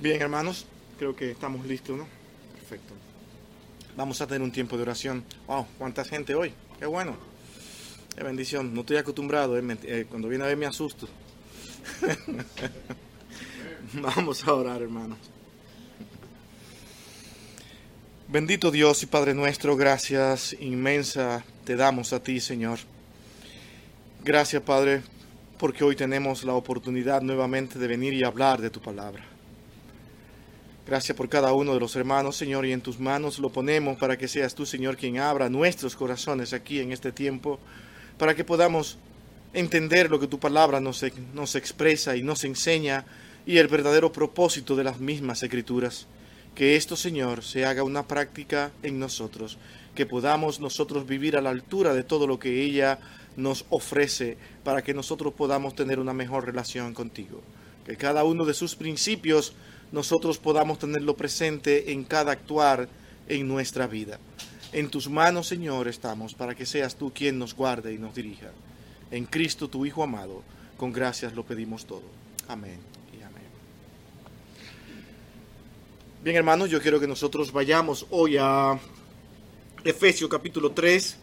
Bien, hermanos, creo que estamos listos, ¿no? Perfecto. Vamos a tener un tiempo de oración. Wow, cuánta gente hoy. Qué bueno. Qué bendición. No estoy acostumbrado. eh, eh, cuando viene a ver me asusto. Vamos a orar, hermanos. Bendito Dios y Padre nuestro, gracias inmensa te damos a ti, Señor. Gracias, Padre, porque hoy tenemos la oportunidad nuevamente de venir y hablar de tu palabra. Gracias por cada uno de los hermanos, Señor, y en tus manos lo ponemos para que seas tú, Señor, quien abra nuestros corazones aquí en este tiempo, para que podamos entender lo que tu palabra nos, nos expresa y nos enseña y el verdadero propósito de las mismas escrituras. Que esto, Señor, se haga una práctica en nosotros, que podamos nosotros vivir a la altura de todo lo que ella nos ofrece para que nosotros podamos tener una mejor relación contigo. Que cada uno de sus principios nosotros podamos tenerlo presente en cada actuar en nuestra vida. En tus manos, Señor, estamos para que seas tú quien nos guarde y nos dirija. En Cristo, tu Hijo amado, con gracias lo pedimos todo. Amén y amén. Bien, hermanos, yo quiero que nosotros vayamos hoy a Efesios capítulo 3,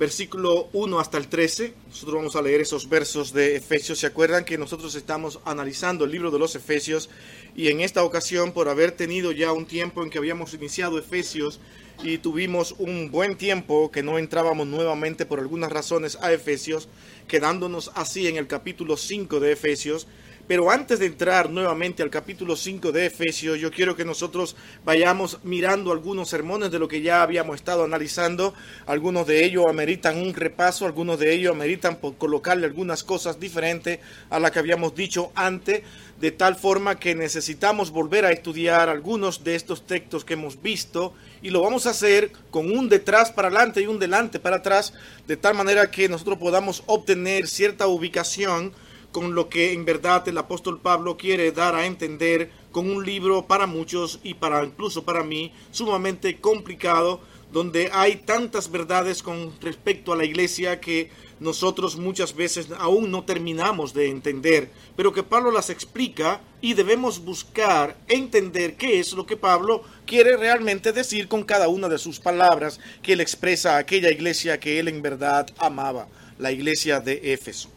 versículo 1 hasta el 13. Nosotros vamos a leer esos versos de Efesios. ¿Se acuerdan que nosotros estamos analizando el libro de los Efesios? Y en esta ocasión, por haber tenido ya un tiempo en que habíamos iniciado Efesios y tuvimos un buen tiempo que no entrábamos nuevamente por algunas razones a Efesios, quedándonos así en el capítulo 5 de Efesios, pero antes de entrar nuevamente al capítulo 5 de Efesios, yo quiero que nosotros vayamos mirando algunos sermones de lo que ya habíamos estado analizando. Algunos de ellos ameritan un repaso, algunos de ellos ameritan por colocarle algunas cosas diferentes a las que habíamos dicho antes, de tal forma que necesitamos volver a estudiar algunos de estos textos que hemos visto y lo vamos a hacer con un detrás para adelante y un delante para atrás, de tal manera que nosotros podamos obtener cierta ubicación con lo que en verdad el apóstol Pablo quiere dar a entender con un libro para muchos y para incluso para mí sumamente complicado donde hay tantas verdades con respecto a la iglesia que nosotros muchas veces aún no terminamos de entender, pero que Pablo las explica y debemos buscar entender qué es lo que Pablo quiere realmente decir con cada una de sus palabras que él expresa a aquella iglesia que él en verdad amaba, la iglesia de Éfeso.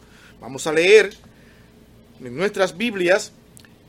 Vamos a leer en nuestras Biblias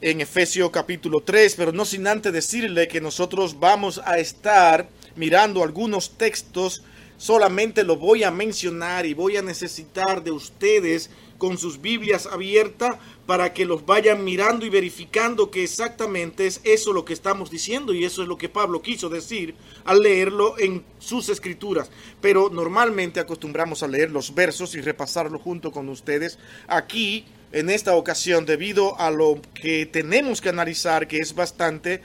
en Efesios capítulo 3, pero no sin antes decirle que nosotros vamos a estar mirando algunos textos, solamente lo voy a mencionar y voy a necesitar de ustedes con sus Biblias abiertas para que los vayan mirando y verificando que exactamente es eso lo que estamos diciendo y eso es lo que Pablo quiso decir al leerlo en sus escrituras. Pero normalmente acostumbramos a leer los versos y repasarlo junto con ustedes. Aquí, en esta ocasión, debido a lo que tenemos que analizar, que es bastante,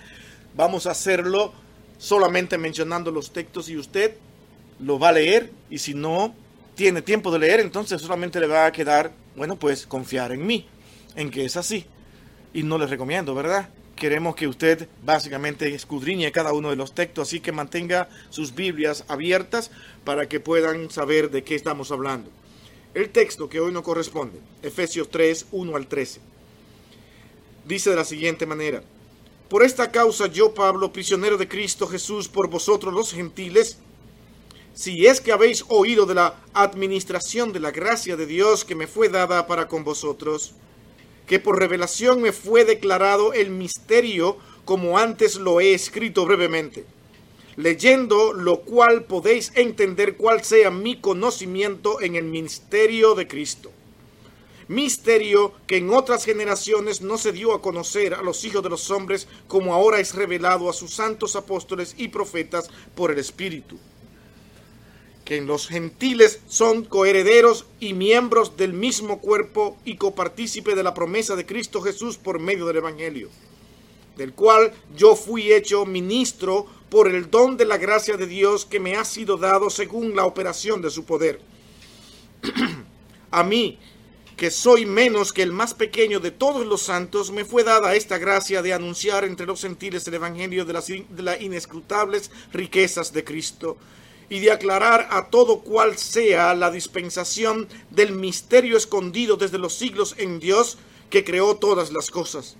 vamos a hacerlo solamente mencionando los textos y usted lo va a leer y si no tiene tiempo de leer, entonces solamente le va a quedar, bueno, pues confiar en mí, en que es así. Y no le recomiendo, ¿verdad? Queremos que usted básicamente escudriñe cada uno de los textos, así que mantenga sus Biblias abiertas para que puedan saber de qué estamos hablando. El texto que hoy nos corresponde, Efesios 3, 1 al 13, dice de la siguiente manera, Por esta causa yo, Pablo, prisionero de Cristo Jesús, por vosotros los gentiles, si es que habéis oído de la administración de la gracia de Dios que me fue dada para con vosotros, que por revelación me fue declarado el misterio como antes lo he escrito brevemente, leyendo lo cual podéis entender cuál sea mi conocimiento en el misterio de Cristo. Misterio que en otras generaciones no se dio a conocer a los hijos de los hombres como ahora es revelado a sus santos apóstoles y profetas por el Espíritu que en los gentiles son coherederos y miembros del mismo cuerpo y copartícipe de la promesa de Cristo Jesús por medio del Evangelio, del cual yo fui hecho ministro por el don de la gracia de Dios que me ha sido dado según la operación de su poder. A mí, que soy menos que el más pequeño de todos los santos, me fue dada esta gracia de anunciar entre los gentiles el Evangelio de las, de las inescrutables riquezas de Cristo y de aclarar a todo cual sea la dispensación del misterio escondido desde los siglos en Dios que creó todas las cosas,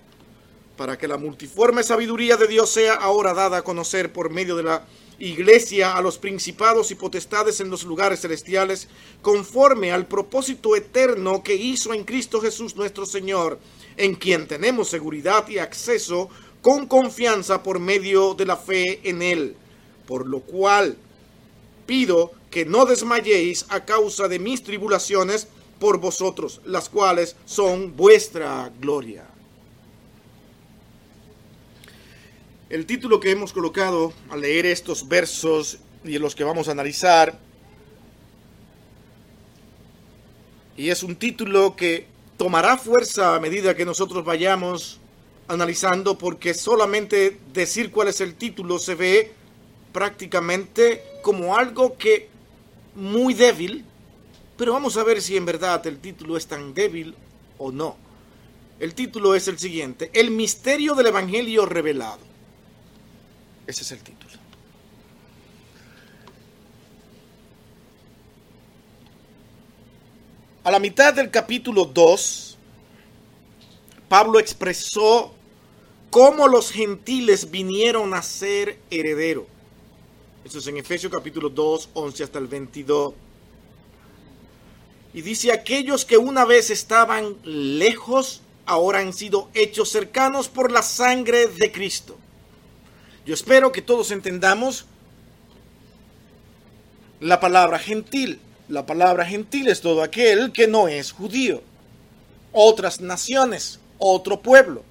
para que la multiforme sabiduría de Dios sea ahora dada a conocer por medio de la iglesia a los principados y potestades en los lugares celestiales, conforme al propósito eterno que hizo en Cristo Jesús nuestro Señor, en quien tenemos seguridad y acceso con confianza por medio de la fe en Él. Por lo cual pido que no desmayéis a causa de mis tribulaciones por vosotros, las cuales son vuestra gloria. El título que hemos colocado al leer estos versos y en los que vamos a analizar, y es un título que tomará fuerza a medida que nosotros vayamos analizando, porque solamente decir cuál es el título se ve prácticamente como algo que muy débil, pero vamos a ver si en verdad el título es tan débil o no. El título es el siguiente, El misterio del Evangelio revelado. Ese es el título. A la mitad del capítulo 2, Pablo expresó cómo los gentiles vinieron a ser heredero. Eso es en Efesios capítulo 2, 11 hasta el 22. Y dice, aquellos que una vez estaban lejos, ahora han sido hechos cercanos por la sangre de Cristo yo espero que todos entendamos la palabra gentil. La palabra gentil es todo aquel que no es judío. Otras naciones, otro pueblo.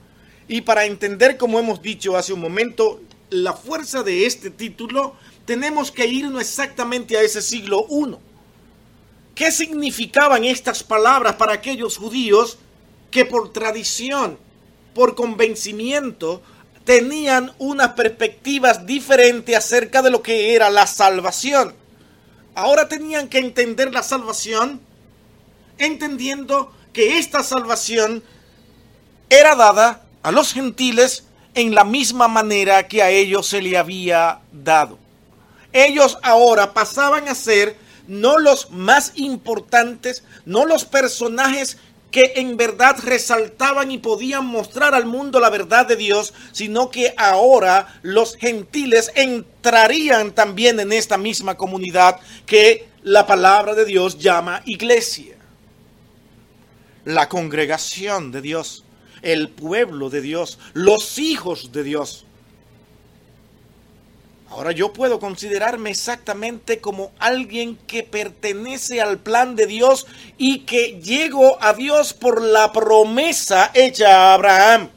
Y para entender, como hemos dicho hace un momento, la fuerza de este título, tenemos que irnos exactamente a ese siglo I. ¿Qué significaban estas palabras para aquellos judíos que por tradición, por convencimiento, tenían unas perspectivas diferentes acerca de lo que era la salvación. Ahora tenían que entender la salvación entendiendo que esta salvación era dada a los gentiles en la misma manera que a ellos se le había dado. Ellos ahora pasaban a ser no los más importantes, no los personajes que en verdad resaltaban y podían mostrar al mundo la verdad de Dios, sino que ahora los gentiles entrarían también en esta misma comunidad que la palabra de Dios llama iglesia. La congregación de Dios, el pueblo de Dios, los hijos de Dios. Ahora yo puedo considerarme exactamente como alguien que pertenece al plan de Dios y que llego a Dios por la promesa hecha a Abraham.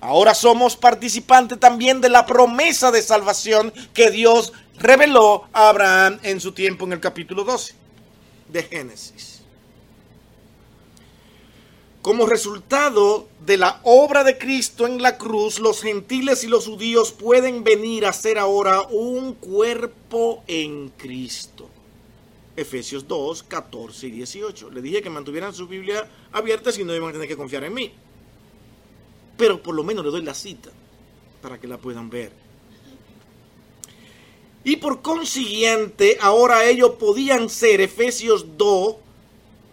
Ahora somos participantes también de la promesa de salvación que Dios reveló a Abraham en su tiempo en el capítulo 12 de Génesis. Como resultado de la obra de Cristo en la cruz, los gentiles y los judíos pueden venir a ser ahora un cuerpo en Cristo. Efesios 2, 14 y 18. Le dije que mantuvieran su Biblia abierta si no iban a tener que confiar en mí. Pero por lo menos le doy la cita para que la puedan ver. Y por consiguiente, ahora ellos podían ser, Efesios 2,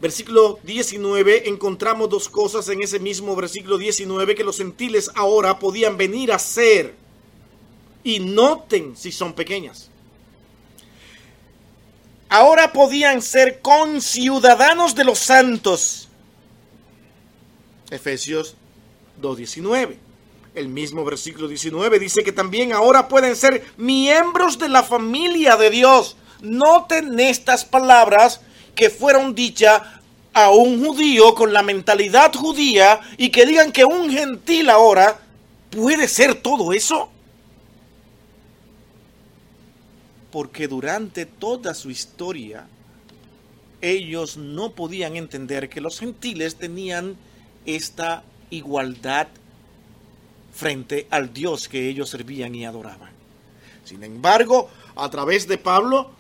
Versículo 19, encontramos dos cosas en ese mismo versículo 19 que los gentiles ahora podían venir a ser. Y noten si son pequeñas. Ahora podían ser conciudadanos de los santos. Efesios 2.19. El mismo versículo 19 dice que también ahora pueden ser miembros de la familia de Dios. Noten estas palabras que fueron dichas a un judío con la mentalidad judía y que digan que un gentil ahora puede ser todo eso? Porque durante toda su historia ellos no podían entender que los gentiles tenían esta igualdad frente al Dios que ellos servían y adoraban. Sin embargo, a través de Pablo,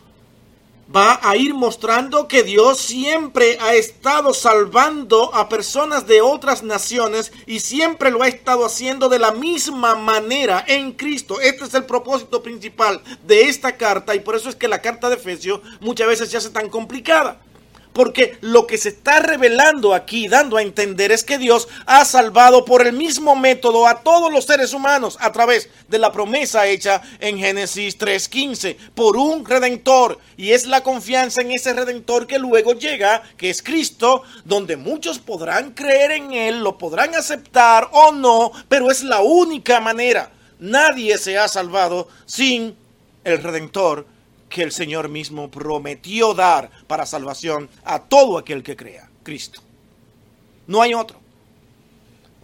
va a ir mostrando que Dios siempre ha estado salvando a personas de otras naciones y siempre lo ha estado haciendo de la misma manera en Cristo. Este es el propósito principal de esta carta y por eso es que la carta de Efesios muchas veces se hace tan complicada. Porque lo que se está revelando aquí, dando a entender, es que Dios ha salvado por el mismo método a todos los seres humanos a través de la promesa hecha en Génesis 3.15, por un redentor. Y es la confianza en ese redentor que luego llega, que es Cristo, donde muchos podrán creer en Él, lo podrán aceptar o no, pero es la única manera. Nadie se ha salvado sin el redentor que el Señor mismo prometió dar para salvación a todo aquel que crea, Cristo. No hay otro.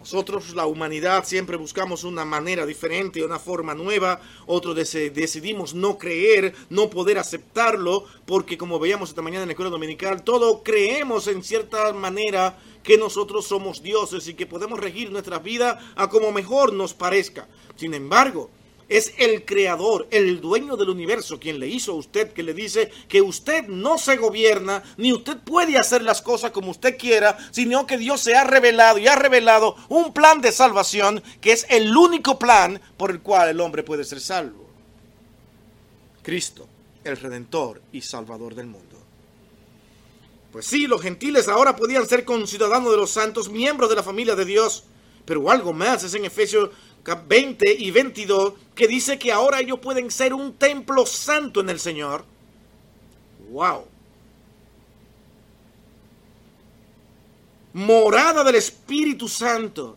Nosotros, la humanidad, siempre buscamos una manera diferente, una forma nueva. Otros decidimos no creer, no poder aceptarlo, porque como veíamos esta mañana en la escuela dominical, todo creemos en cierta manera que nosotros somos dioses y que podemos regir nuestra vida a como mejor nos parezca. Sin embargo, es el creador, el dueño del universo, quien le hizo a usted, que le dice que usted no se gobierna, ni usted puede hacer las cosas como usted quiera, sino que Dios se ha revelado y ha revelado un plan de salvación que es el único plan por el cual el hombre puede ser salvo. Cristo, el Redentor y Salvador del mundo. Pues sí, los gentiles ahora podían ser conciudadanos de los santos, miembros de la familia de Dios, pero algo más es en Efesios 20 y 22 que dice que ahora ellos pueden ser un templo santo en el Señor. ¡Wow! Morada del Espíritu Santo.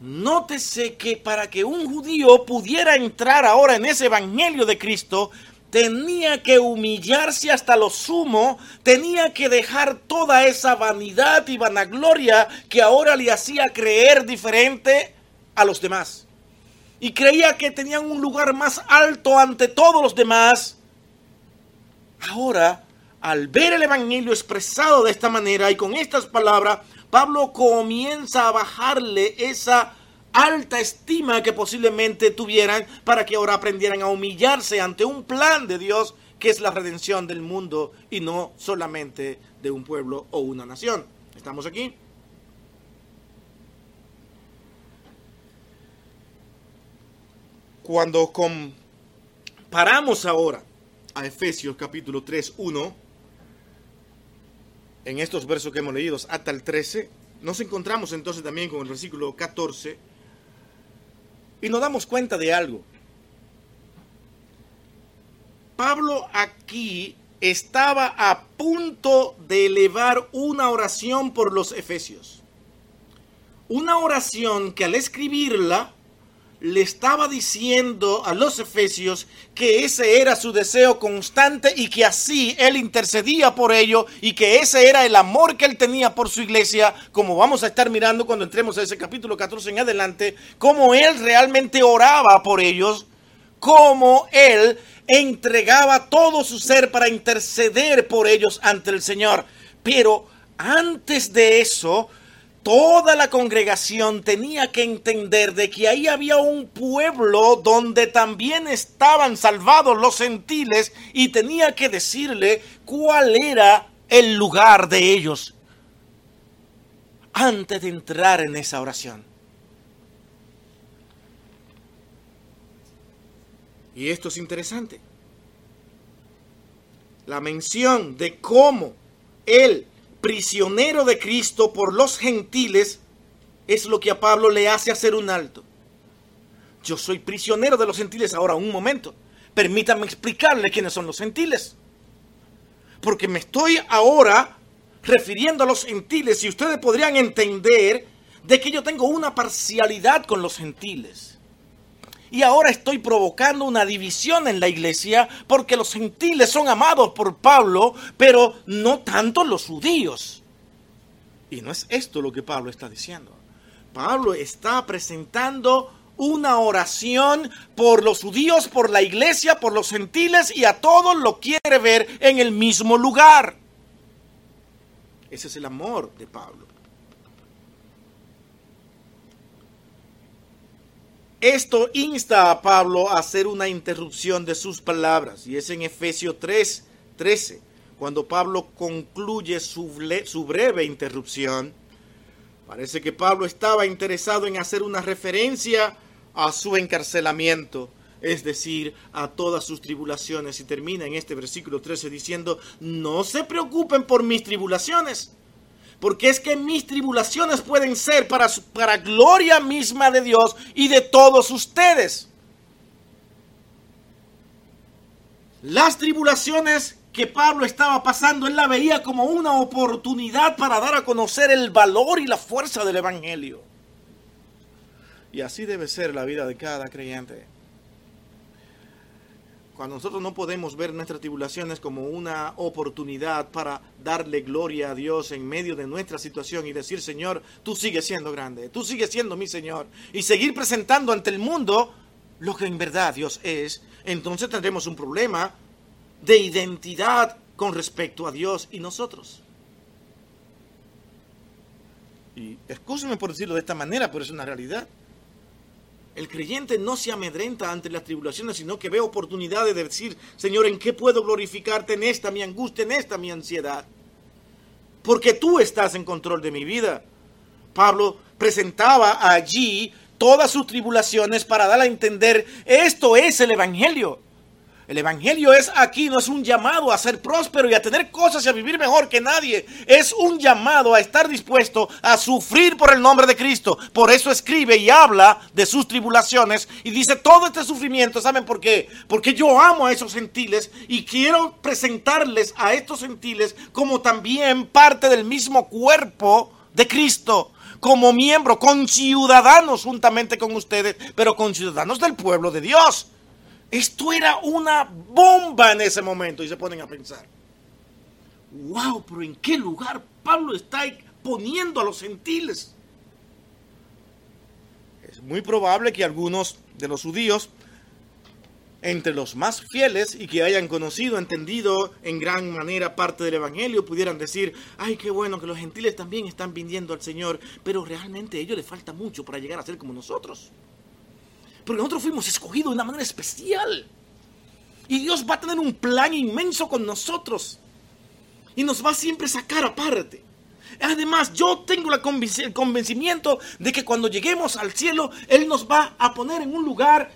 Nótese que para que un judío pudiera entrar ahora en ese Evangelio de Cristo, tenía que humillarse hasta lo sumo, tenía que dejar toda esa vanidad y vanagloria que ahora le hacía creer diferente a los demás. Y creía que tenían un lugar más alto ante todos los demás. Ahora, al ver el Evangelio expresado de esta manera y con estas palabras, Pablo comienza a bajarle esa alta estima que posiblemente tuvieran para que ahora aprendieran a humillarse ante un plan de Dios que es la redención del mundo y no solamente de un pueblo o una nación. ¿Estamos aquí? Cuando comparamos ahora a Efesios capítulo 3, 1, en estos versos que hemos leído hasta el 13, nos encontramos entonces también con el versículo 14 y nos damos cuenta de algo. Pablo aquí estaba a punto de elevar una oración por los efesios. Una oración que al escribirla le estaba diciendo a los efesios que ese era su deseo constante y que así él intercedía por ello y que ese era el amor que él tenía por su iglesia, como vamos a estar mirando cuando entremos a ese capítulo 14 en adelante, cómo él realmente oraba por ellos, cómo él entregaba todo su ser para interceder por ellos ante el Señor. Pero antes de eso, toda la congregación tenía que entender de que ahí había un pueblo donde también estaban salvados los gentiles y tenía que decirle cuál era el lugar de ellos antes de entrar en esa oración. Y esto es interesante. La mención de cómo él prisionero de Cristo por los gentiles, es lo que a Pablo le hace hacer un alto. Yo soy prisionero de los gentiles ahora, un momento. Permítanme explicarle quiénes son los gentiles. Porque me estoy ahora refiriendo a los gentiles y ustedes podrían entender de que yo tengo una parcialidad con los gentiles. Y ahora estoy provocando una división en la iglesia porque los gentiles son amados por Pablo, pero no tanto los judíos. Y no es esto lo que Pablo está diciendo. Pablo está presentando una oración por los judíos, por la iglesia, por los gentiles y a todos lo quiere ver en el mismo lugar. Ese es el amor de Pablo. Esto insta a Pablo a hacer una interrupción de sus palabras y es en Efesios 3, 13, cuando Pablo concluye su, su breve interrupción. Parece que Pablo estaba interesado en hacer una referencia a su encarcelamiento, es decir, a todas sus tribulaciones. Y termina en este versículo 13 diciendo, no se preocupen por mis tribulaciones, porque es que mis tribulaciones pueden ser para, para gloria misma de Dios y de todos ustedes. Las tribulaciones que Pablo estaba pasando, él la veía como una oportunidad para dar a conocer el valor y la fuerza del Evangelio. Y así debe ser la vida de cada creyente. Cuando nosotros no podemos ver nuestras tribulaciones como una oportunidad para darle gloria a Dios en medio de nuestra situación y decir, Señor, tú sigues siendo grande, tú sigues siendo mi Señor, y seguir presentando ante el mundo lo que en verdad Dios es, entonces tendremos un problema de identidad con respecto a Dios y nosotros. Y escúcheme por decirlo de esta manera, pero es una realidad. El creyente no se amedrenta ante las tribulaciones, sino que ve oportunidades de decir, Señor, ¿en qué puedo glorificarte en esta mi angustia, en esta mi ansiedad? Porque tú estás en control de mi vida. Pablo presentaba allí todas sus tribulaciones para dar a entender, esto es el Evangelio. El Evangelio es aquí, no es un llamado a ser próspero y a tener cosas y a vivir mejor que nadie. Es un llamado a estar dispuesto a sufrir por el nombre de Cristo. Por eso escribe y habla de sus tribulaciones y dice todo este sufrimiento. ¿Saben por qué? Porque yo amo a esos gentiles y quiero presentarles a estos gentiles como también parte del mismo cuerpo de Cristo como miembro, con ciudadanos juntamente con ustedes, pero con ciudadanos del pueblo de Dios. Esto era una bomba en ese momento y se ponen a pensar. Wow, pero ¿en qué lugar Pablo está poniendo a los gentiles? Es muy probable que algunos de los judíos, entre los más fieles y que hayan conocido, entendido en gran manera parte del Evangelio, pudieran decir, ay, qué bueno que los gentiles también están viniendo al Señor, pero realmente a ellos les falta mucho para llegar a ser como nosotros. Porque nosotros fuimos escogidos de una manera especial. Y Dios va a tener un plan inmenso con nosotros. Y nos va a siempre sacar aparte. Además, yo tengo el convencimiento de que cuando lleguemos al cielo, Él nos va a poner en un lugar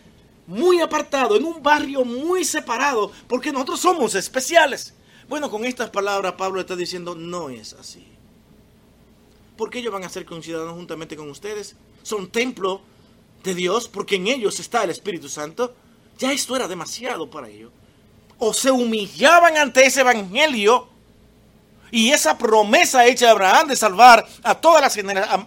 muy apartado, en un barrio muy separado, porque nosotros somos especiales. Bueno, con estas palabras Pablo está diciendo, no es así. Porque ellos van a ser conciudadanos juntamente con ustedes. Son templo de Dios, porque en ellos está el Espíritu Santo, ya esto era demasiado para ellos. O se humillaban ante ese evangelio y esa promesa hecha a Abraham de salvar a todas las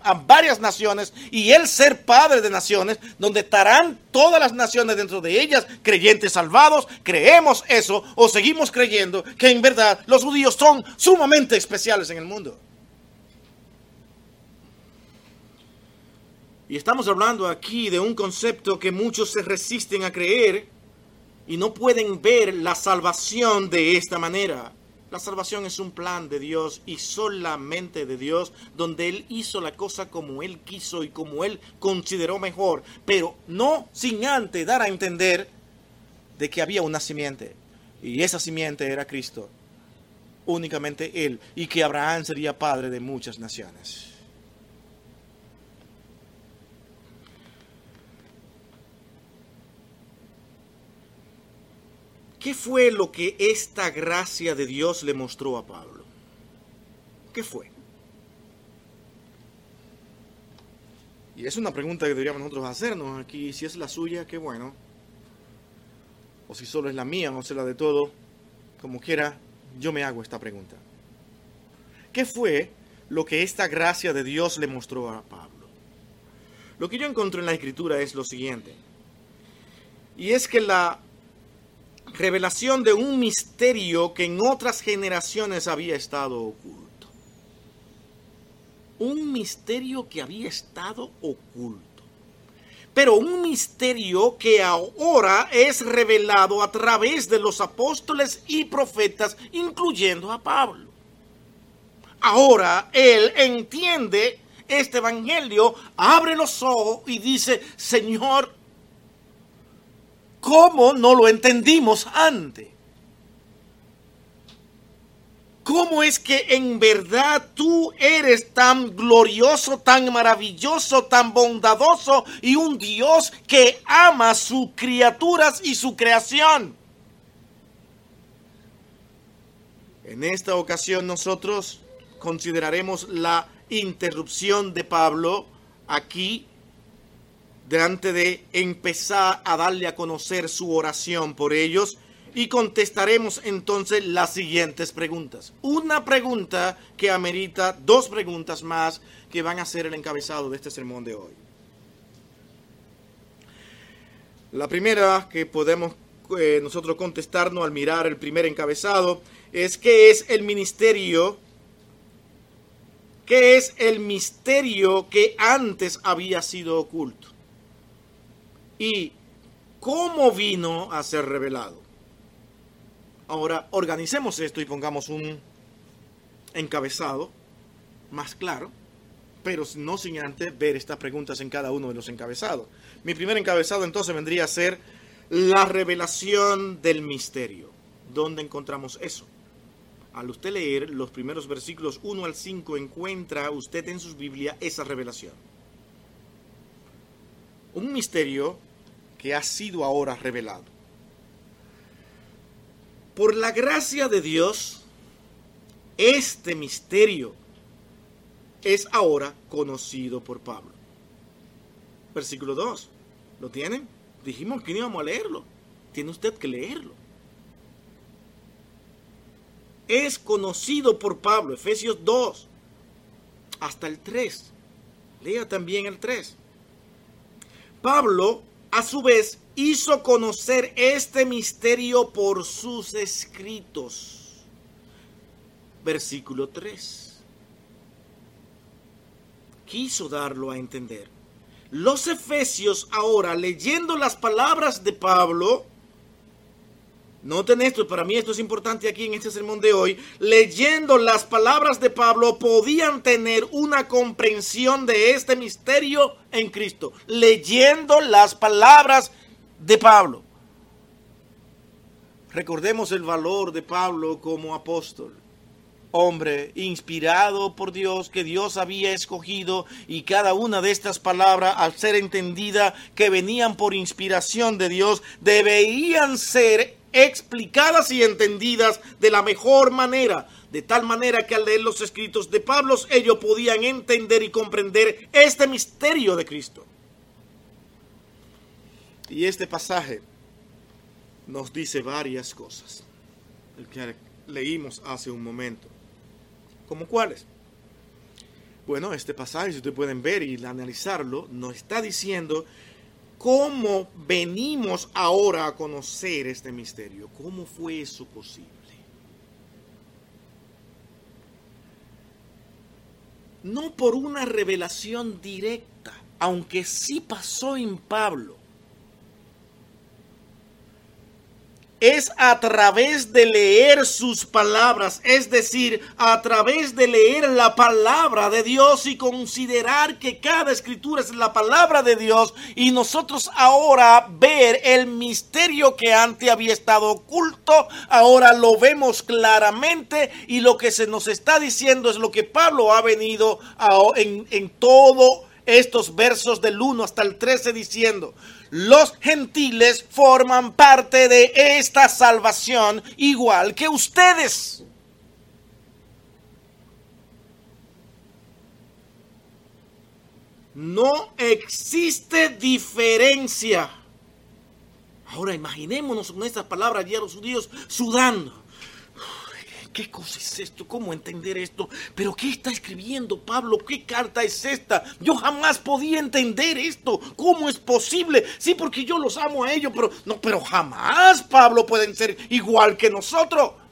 a, varias naciones y él ser padre de naciones, donde estarán todas las naciones dentro de ellas, creyentes salvados, creemos eso o seguimos creyendo que en verdad los judíos son sumamente especiales en el mundo. Y estamos hablando aquí de un concepto que muchos se resisten a creer y no pueden ver la salvación de esta manera. La salvación es un plan de Dios y solamente de Dios, donde Él hizo la cosa como Él quiso y como Él consideró mejor, pero no sin antes dar a entender de que había una simiente. Y esa simiente era Cristo, únicamente Él, y que Abraham sería padre de muchas naciones. ¿Qué fue lo que esta gracia de Dios le mostró a Pablo? ¿Qué fue? Y es una pregunta que deberíamos nosotros hacernos aquí. Si es la suya, qué bueno. O si solo es la mía, o sea la de todo. Como quiera, yo me hago esta pregunta. ¿Qué fue lo que esta gracia de Dios le mostró a Pablo? Lo que yo encontré en la escritura es lo siguiente. Y es que la revelación de un misterio que en otras generaciones había estado oculto. Un misterio que había estado oculto. Pero un misterio que ahora es revelado a través de los apóstoles y profetas, incluyendo a Pablo. Ahora él entiende este evangelio, abre los ojos y dice, Señor, ¿Cómo no lo entendimos antes? ¿Cómo es que en verdad tú eres tan glorioso, tan maravilloso, tan bondadoso y un Dios que ama sus criaturas y su creación? En esta ocasión nosotros consideraremos la interrupción de Pablo aquí delante de empezar a darle a conocer su oración por ellos y contestaremos entonces las siguientes preguntas. Una pregunta que amerita dos preguntas más que van a ser el encabezado de este sermón de hoy. La primera que podemos eh, nosotros contestarnos al mirar el primer encabezado es qué es el ministerio, qué es el misterio que antes había sido oculto y cómo vino a ser revelado. Ahora organicemos esto y pongamos un encabezado más claro, pero no sin antes ver estas preguntas en cada uno de los encabezados. Mi primer encabezado entonces vendría a ser la revelación del misterio. ¿Dónde encontramos eso? Al usted leer los primeros versículos 1 al 5, encuentra usted en su Biblia esa revelación. Un misterio que ha sido ahora revelado. Por la gracia de Dios, este misterio es ahora conocido por Pablo. Versículo 2. ¿Lo tienen? Dijimos que íbamos a leerlo. Tiene usted que leerlo. Es conocido por Pablo, Efesios 2, hasta el 3. Lea también el 3. Pablo, a su vez, hizo conocer este misterio por sus escritos. Versículo 3. Quiso darlo a entender. Los efesios ahora, leyendo las palabras de Pablo, Noten esto, para mí esto es importante aquí en este sermón de hoy. Leyendo las palabras de Pablo podían tener una comprensión de este misterio en Cristo. Leyendo las palabras de Pablo. Recordemos el valor de Pablo como apóstol. Hombre inspirado por Dios, que Dios había escogido, y cada una de estas palabras, al ser entendida que venían por inspiración de Dios, deberían ser explicadas y entendidas de la mejor manera, de tal manera que al leer los escritos de Pablo ellos podían entender y comprender este misterio de Cristo. Y este pasaje nos dice varias cosas, el que leímos hace un momento. ¿Como cuáles? Bueno, este pasaje, si ustedes pueden ver y analizarlo, nos está diciendo cómo venimos ahora a conocer este misterio. ¿Cómo fue eso posible? No por una revelación directa, aunque sí pasó en Pablo es a través de leer sus palabras, es decir, a través de leer la palabra de Dios y considerar que cada escritura es la palabra de Dios y nosotros ahora ver el misterio que antes había estado oculto, ahora lo vemos claramente y lo que se nos está diciendo es lo que Pablo ha venido en, en todo estos versos del 1 hasta el 13 diciendo, los gentiles forman parte de esta salvación igual que ustedes. No existe diferencia. Ahora imaginémonos con estas palabras ya los judíos sudando. ¿Qué cosa es esto? ¿Cómo entender esto? ¿Pero qué está escribiendo Pablo? ¿Qué carta es esta? Yo jamás podía entender esto. ¿Cómo es posible? Sí, porque yo los amo a ellos, pero no, pero jamás Pablo pueden ser igual que nosotros.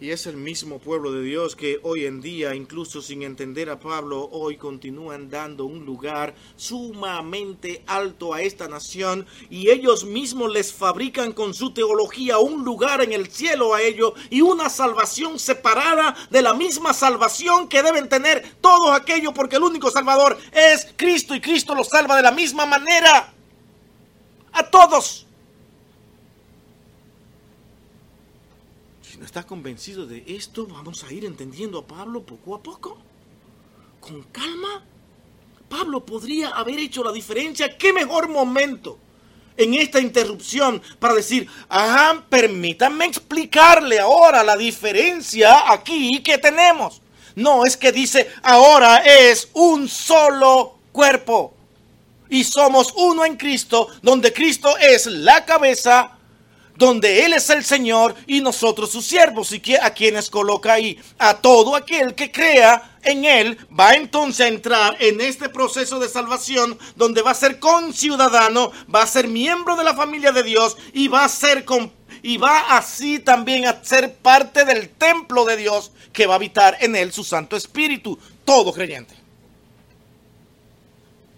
Y es el mismo pueblo de Dios que hoy en día, incluso sin entender a Pablo, hoy continúan dando un lugar sumamente alto a esta nación y ellos mismos les fabrican con su teología un lugar en el cielo a ellos y una salvación separada de la misma salvación que deben tener todos aquellos porque el único salvador es Cristo y Cristo los salva de la misma manera a todos. No estás convencido de esto, vamos a ir entendiendo a Pablo poco a poco. Con calma. Pablo podría haber hecho la diferencia. ¿Qué mejor momento en esta interrupción para decir, ah, permítanme explicarle ahora la diferencia aquí que tenemos? No, es que dice, ahora es un solo cuerpo. Y somos uno en Cristo, donde Cristo es la cabeza donde Él es el Señor y nosotros sus siervos. ¿Y a quienes coloca ahí? A todo aquel que crea en Él va entonces a entrar en este proceso de salvación donde va a ser conciudadano, va a ser miembro de la familia de Dios y va a ser y va así también a ser parte del templo de Dios que va a habitar en él su Santo Espíritu, todo creyente.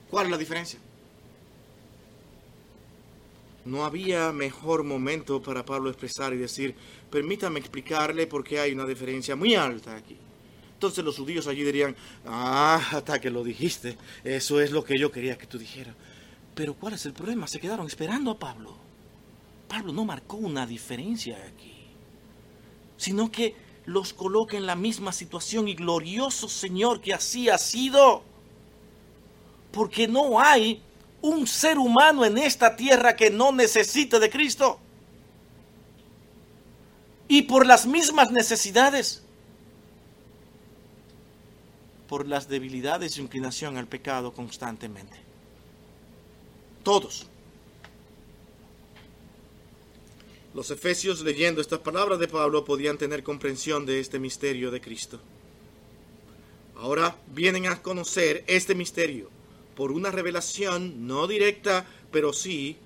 ¿Cuál es la diferencia? No había mejor momento para Pablo expresar y decir, permítame explicarle por qué hay una diferencia muy alta aquí. Entonces los judíos allí dirían, ah, hasta que lo dijiste, eso es lo que yo quería que tú dijeras. Pero ¿cuál es el problema? Se quedaron esperando a Pablo. Pablo no marcó una diferencia aquí, sino que los coloca en la misma situación y glorioso Señor que así ha sido. Porque no hay un ser humano en esta tierra que no necesite de Cristo. Y por las mismas necesidades, por las debilidades y inclinación al pecado constantemente. Todos. Los efesios leyendo estas palabras de Pablo podían tener comprensión de este misterio de Cristo. Ahora vienen a conocer este misterio por una revelación no directa, pero sí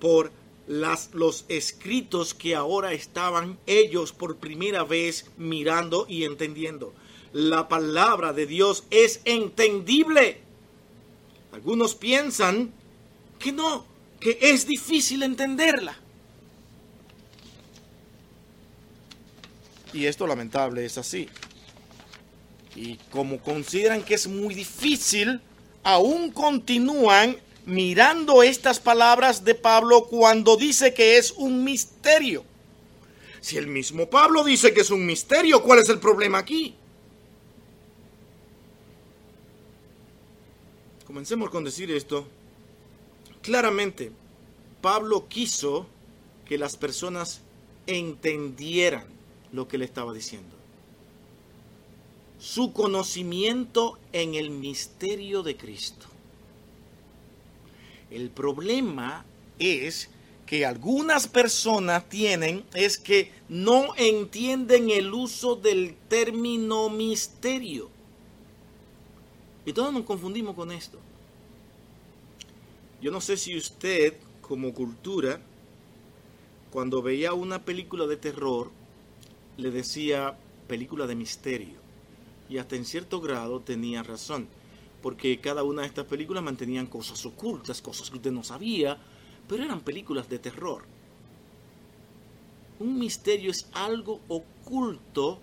por los escritos que ahora estaban ellos por primera vez mirando y entendiendo. La palabra de Dios es entendible. Algunos piensan que no, que es difícil entenderla. Y esto lamentable es así. Y como consideran que es muy difícil, aún continúan mirando estas palabras de Pablo cuando dice que es un misterio. Si el mismo Pablo dice que es un misterio, ¿cuál es el problema aquí? Comencemos con decir esto. Claramente, Pablo quiso que las personas entendieran lo que le estaba diciendo su conocimiento en el misterio de Cristo. El problema es que algunas personas tienen es que no entienden el uso del término misterio. Y todos nos confundimos con esto. Yo no sé si usted, como cultura, cuando veía una película de terror, le decía película de misterio y hasta en cierto grado tenía razón, porque cada una de estas películas mantenían cosas ocultas, cosas que usted no sabía, pero eran películas de terror. Un misterio es algo oculto,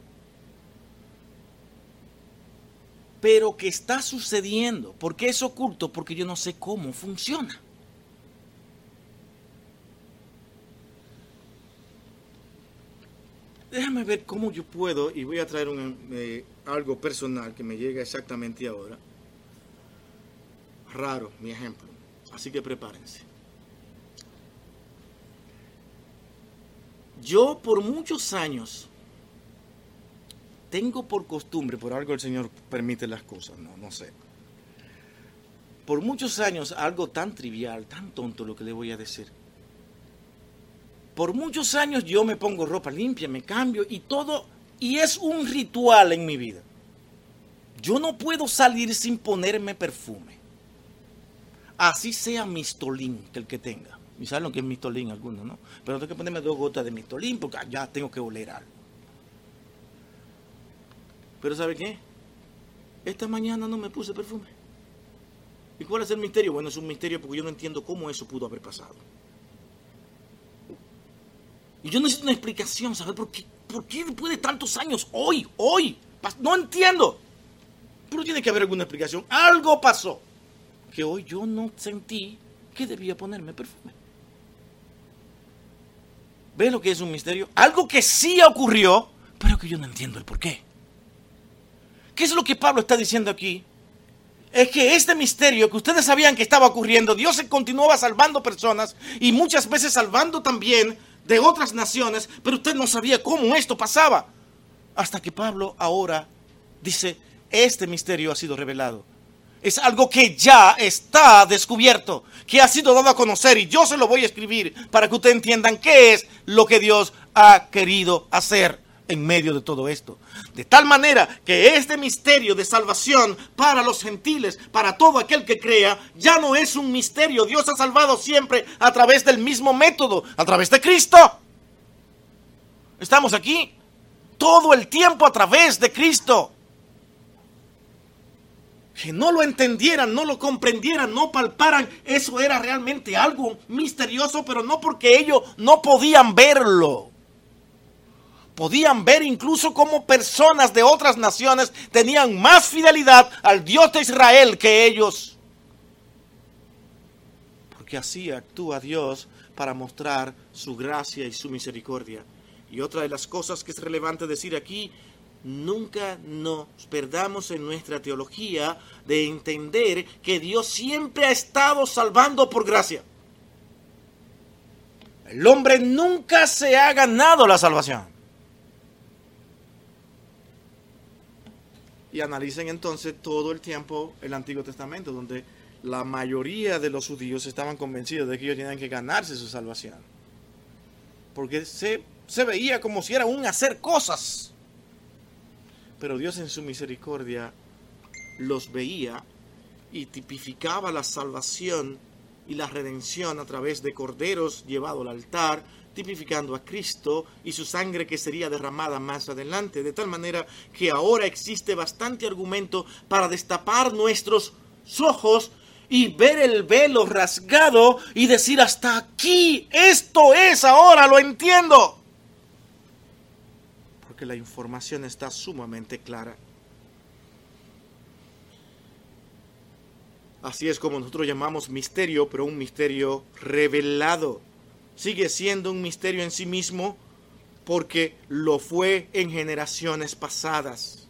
pero que está sucediendo. ¿Por qué es oculto? Porque yo no sé cómo funciona. Déjame ver cómo yo puedo, y voy a traer eh, algo personal que me llega exactamente ahora. Raro, mi ejemplo. Así que prepárense. Yo por muchos años tengo por costumbre, por algo el Señor permite las cosas, no, no sé. Por muchos años algo tan trivial, tan tonto lo que le voy a decir por muchos años yo me pongo ropa limpia, me cambio y todo, y es un ritual en mi vida. Yo no puedo salir sin ponerme perfume. Así sea mistolín que el que tenga. Y saben lo que es mistolín algunos, ¿no? Pero tengo que ponerme dos gotas de mistolín porque ya tengo que oler algo. Pero ¿sabe qué? Esta mañana no me puse perfume. ¿Y cuál es el misterio? Bueno, es un misterio porque yo no entiendo cómo eso pudo haber pasado. Y yo necesito una explicación, ¿sabes? ¿Por qué, ¿Por qué después de tantos años, hoy, hoy? No entiendo. Pero tiene que haber alguna explicación. Algo pasó. Que hoy yo no sentí que debía ponerme perfume. ¿Ves lo que es un misterio? Algo que sí ocurrió, pero que yo no entiendo el por qué. ¿Qué es lo que Pablo está diciendo aquí? Es que este misterio que ustedes sabían que estaba ocurriendo, Dios se continuaba salvando personas y muchas veces salvando también de otras naciones, pero usted no sabía cómo esto pasaba. Hasta que Pablo ahora dice, este misterio ha sido revelado. Es algo que ya está descubierto, que ha sido dado a conocer y yo se lo voy a escribir para que ustedes entiendan qué es lo que Dios ha querido hacer en medio de todo esto. De tal manera que este misterio de salvación para los gentiles, para todo aquel que crea, ya no es un misterio. Dios ha salvado siempre a través del mismo método, a través de Cristo. Estamos aquí todo el tiempo a través de Cristo. Que no lo entendieran, no lo comprendieran, no palparan, eso era realmente algo misterioso, pero no porque ellos no podían verlo podían ver incluso cómo personas de otras naciones tenían más fidelidad al Dios de Israel que ellos. Porque así actúa Dios para mostrar su gracia y su misericordia. Y otra de las cosas que es relevante decir aquí, nunca nos perdamos en nuestra teología de entender que Dios siempre ha estado salvando por gracia. El hombre nunca se ha ganado la salvación. Y analicen entonces todo el tiempo el Antiguo Testamento, donde la mayoría de los judíos estaban convencidos de que ellos tenían que ganarse su salvación. Porque se, se veía como si era un hacer cosas. Pero Dios en su misericordia los veía y tipificaba la salvación y la redención a través de corderos llevados al altar, tipificando a Cristo y su sangre que sería derramada más adelante, de tal manera que ahora existe bastante argumento para destapar nuestros ojos y ver el velo rasgado y decir hasta aquí, esto es ahora, lo entiendo. Porque la información está sumamente clara. Así es como nosotros llamamos misterio, pero un misterio revelado sigue siendo un misterio en sí mismo porque lo fue en generaciones pasadas.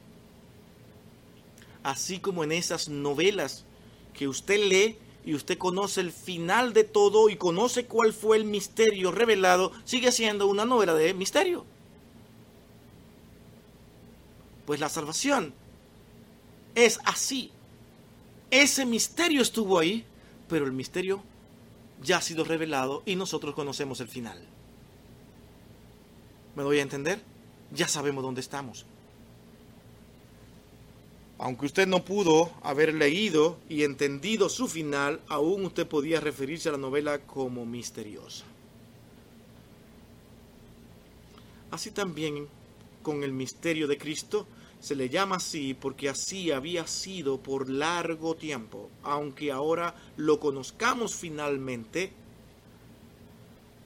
Así como en esas novelas que usted lee y usted conoce el final de todo y conoce cuál fue el misterio revelado, sigue siendo una novela de misterio. Pues la salvación es así. Ese misterio estuvo ahí, pero el misterio ya ha sido revelado y nosotros conocemos el final. ¿Me doy a entender? Ya sabemos dónde estamos. Aunque usted no pudo haber leído y entendido su final, aún usted podía referirse a la novela como misteriosa. Así también con el misterio de Cristo, se le llama así porque así había sido por largo tiempo, aunque ahora lo conozcamos finalmente,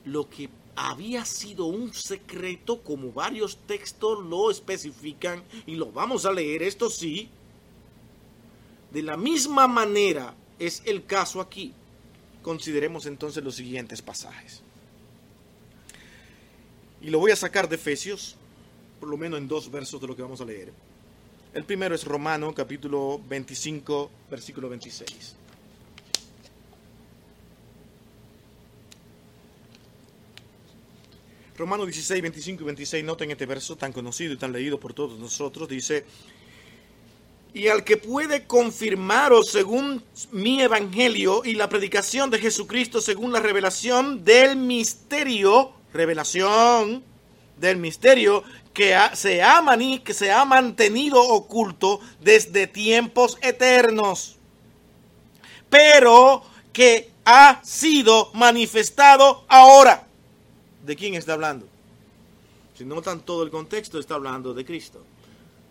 lo que había sido un secreto, como varios textos lo especifican, y lo vamos a leer, esto sí, de la misma manera es el caso aquí. Consideremos entonces los siguientes pasajes. Y lo voy a sacar de Efesios por lo menos en dos versos de lo que vamos a leer. El primero es Romano, capítulo 25, versículo 26. Romano 16, 25 y 26, noten este verso tan conocido y tan leído por todos nosotros, dice, y al que puede confirmaros según mi evangelio y la predicación de Jesucristo según la revelación del misterio, revelación del misterio que se, ha que se ha mantenido oculto desde tiempos eternos, pero que ha sido manifestado ahora. ¿De quién está hablando? Si notan todo el contexto, está hablando de Cristo,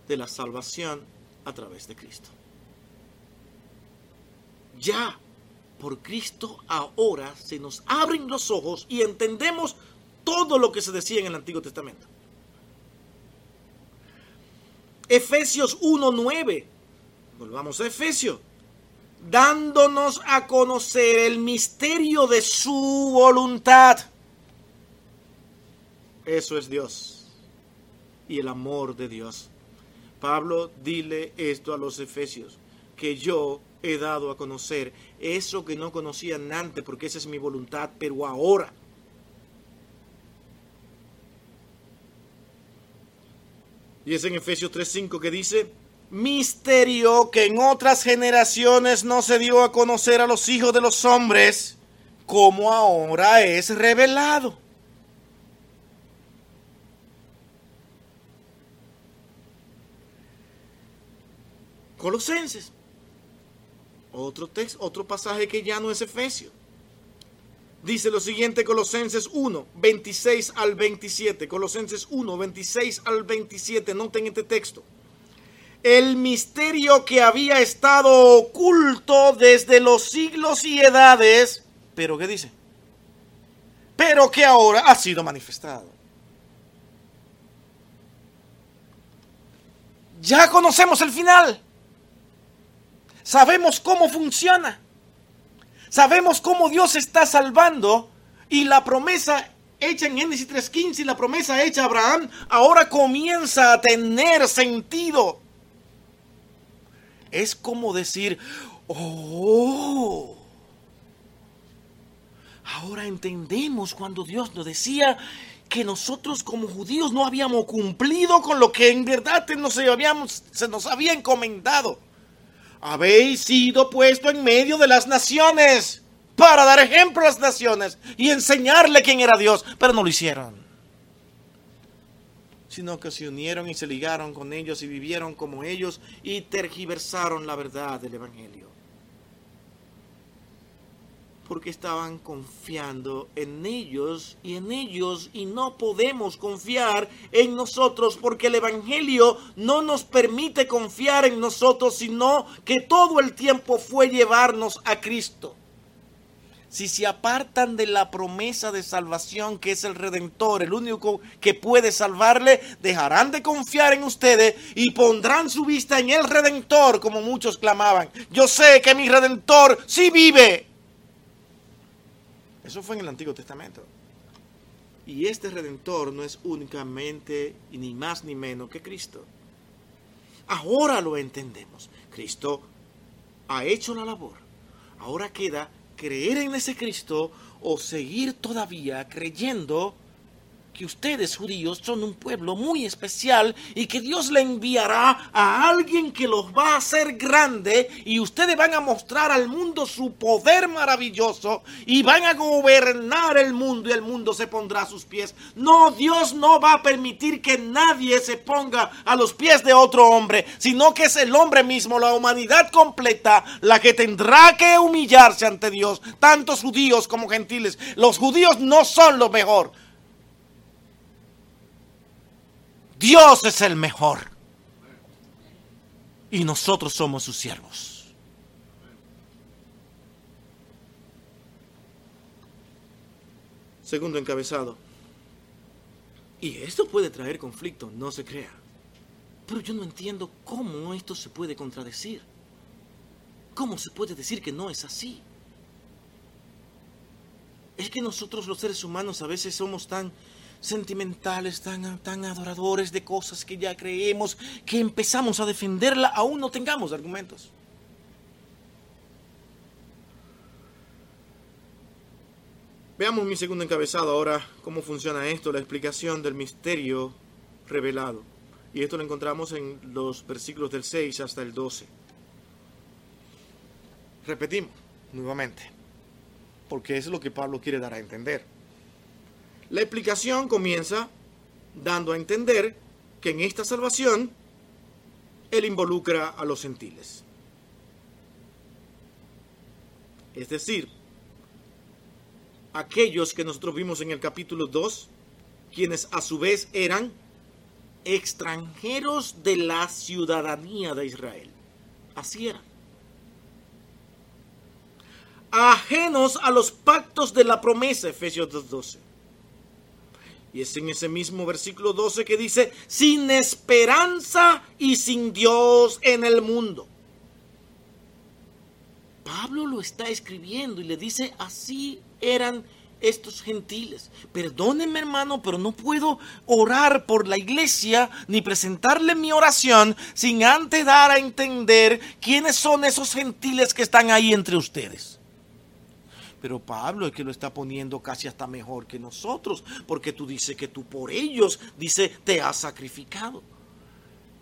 de la salvación a través de Cristo. Ya por Cristo ahora se nos abren los ojos y entendemos todo lo que se decía en el Antiguo Testamento. Efesios 1.9. Volvamos a Efesios. Dándonos a conocer el misterio de su voluntad. Eso es Dios y el amor de Dios. Pablo, dile esto a los efesios, que yo he dado a conocer eso que no conocían antes, porque esa es mi voluntad, pero ahora. Y es en Efesios 3:5 que dice, misterio que en otras generaciones no se dio a conocer a los hijos de los hombres, como ahora es revelado. Colosenses. Otro texto, otro pasaje que ya no es Efesio. Dice lo siguiente Colosenses 1, 26 al 27. Colosenses 1, 26 al 27. Noten este texto. El misterio que había estado oculto desde los siglos y edades. Pero ¿qué dice? Pero que ahora ha sido manifestado. Ya conocemos el final. Sabemos cómo funciona. Sabemos cómo Dios está salvando y la promesa hecha en Génesis 3.15 y la promesa hecha a Abraham ahora comienza a tener sentido. Es como decir, oh, ahora entendemos cuando Dios nos decía que nosotros como judíos no habíamos cumplido con lo que en verdad se nos había encomendado habéis sido puesto en medio de las naciones para dar ejemplo a las naciones y enseñarle quién era Dios, pero no lo hicieron. Sino que se unieron y se ligaron con ellos y vivieron como ellos y tergiversaron la verdad del Evangelio porque estaban confiando en ellos y en ellos y no podemos confiar en nosotros porque el Evangelio no nos permite confiar en nosotros, sino que todo el tiempo fue llevarnos a Cristo. Si se apartan de la promesa de salvación que es el Redentor, el único que puede salvarle, dejarán de confiar en ustedes y pondrán su vista en el Redentor, como muchos clamaban. Yo sé que mi Redentor sí vive eso fue en el Antiguo Testamento. Y este redentor no es únicamente ni más ni menos que Cristo. Ahora lo entendemos. Cristo ha hecho la labor. Ahora queda creer en ese Cristo o seguir todavía creyendo que ustedes judíos son un pueblo muy especial y que Dios le enviará a alguien que los va a hacer grande y ustedes van a mostrar al mundo su poder maravilloso y van a gobernar el mundo y el mundo se pondrá a sus pies. No, Dios no va a permitir que nadie se ponga a los pies de otro hombre, sino que es el hombre mismo, la humanidad completa, la que tendrá que humillarse ante Dios, tantos judíos como gentiles. Los judíos no son lo mejor. Dios es el mejor. Y nosotros somos sus siervos. Segundo encabezado. Y esto puede traer conflicto, no se crea. Pero yo no entiendo cómo esto se puede contradecir. ¿Cómo se puede decir que no es así? Es que nosotros los seres humanos a veces somos tan sentimentales, tan, tan adoradores de cosas que ya creemos, que empezamos a defenderla aún no tengamos argumentos. Veamos mi segundo encabezado ahora, cómo funciona esto, la explicación del misterio revelado. Y esto lo encontramos en los versículos del 6 hasta el 12. Repetimos nuevamente, porque es lo que Pablo quiere dar a entender. La explicación comienza dando a entender que en esta salvación él involucra a los gentiles. Es decir, aquellos que nosotros vimos en el capítulo 2, quienes a su vez eran extranjeros de la ciudadanía de Israel. Así eran. Ajenos a los pactos de la promesa, Efesios 2.12 y es en ese mismo versículo 12 que dice, sin esperanza y sin Dios en el mundo. Pablo lo está escribiendo y le dice, así eran estos gentiles. Perdónenme hermano, pero no puedo orar por la iglesia ni presentarle mi oración sin antes dar a entender quiénes son esos gentiles que están ahí entre ustedes. Pero Pablo es que lo está poniendo casi hasta mejor que nosotros, porque tú dices que tú por ellos, dice, te has sacrificado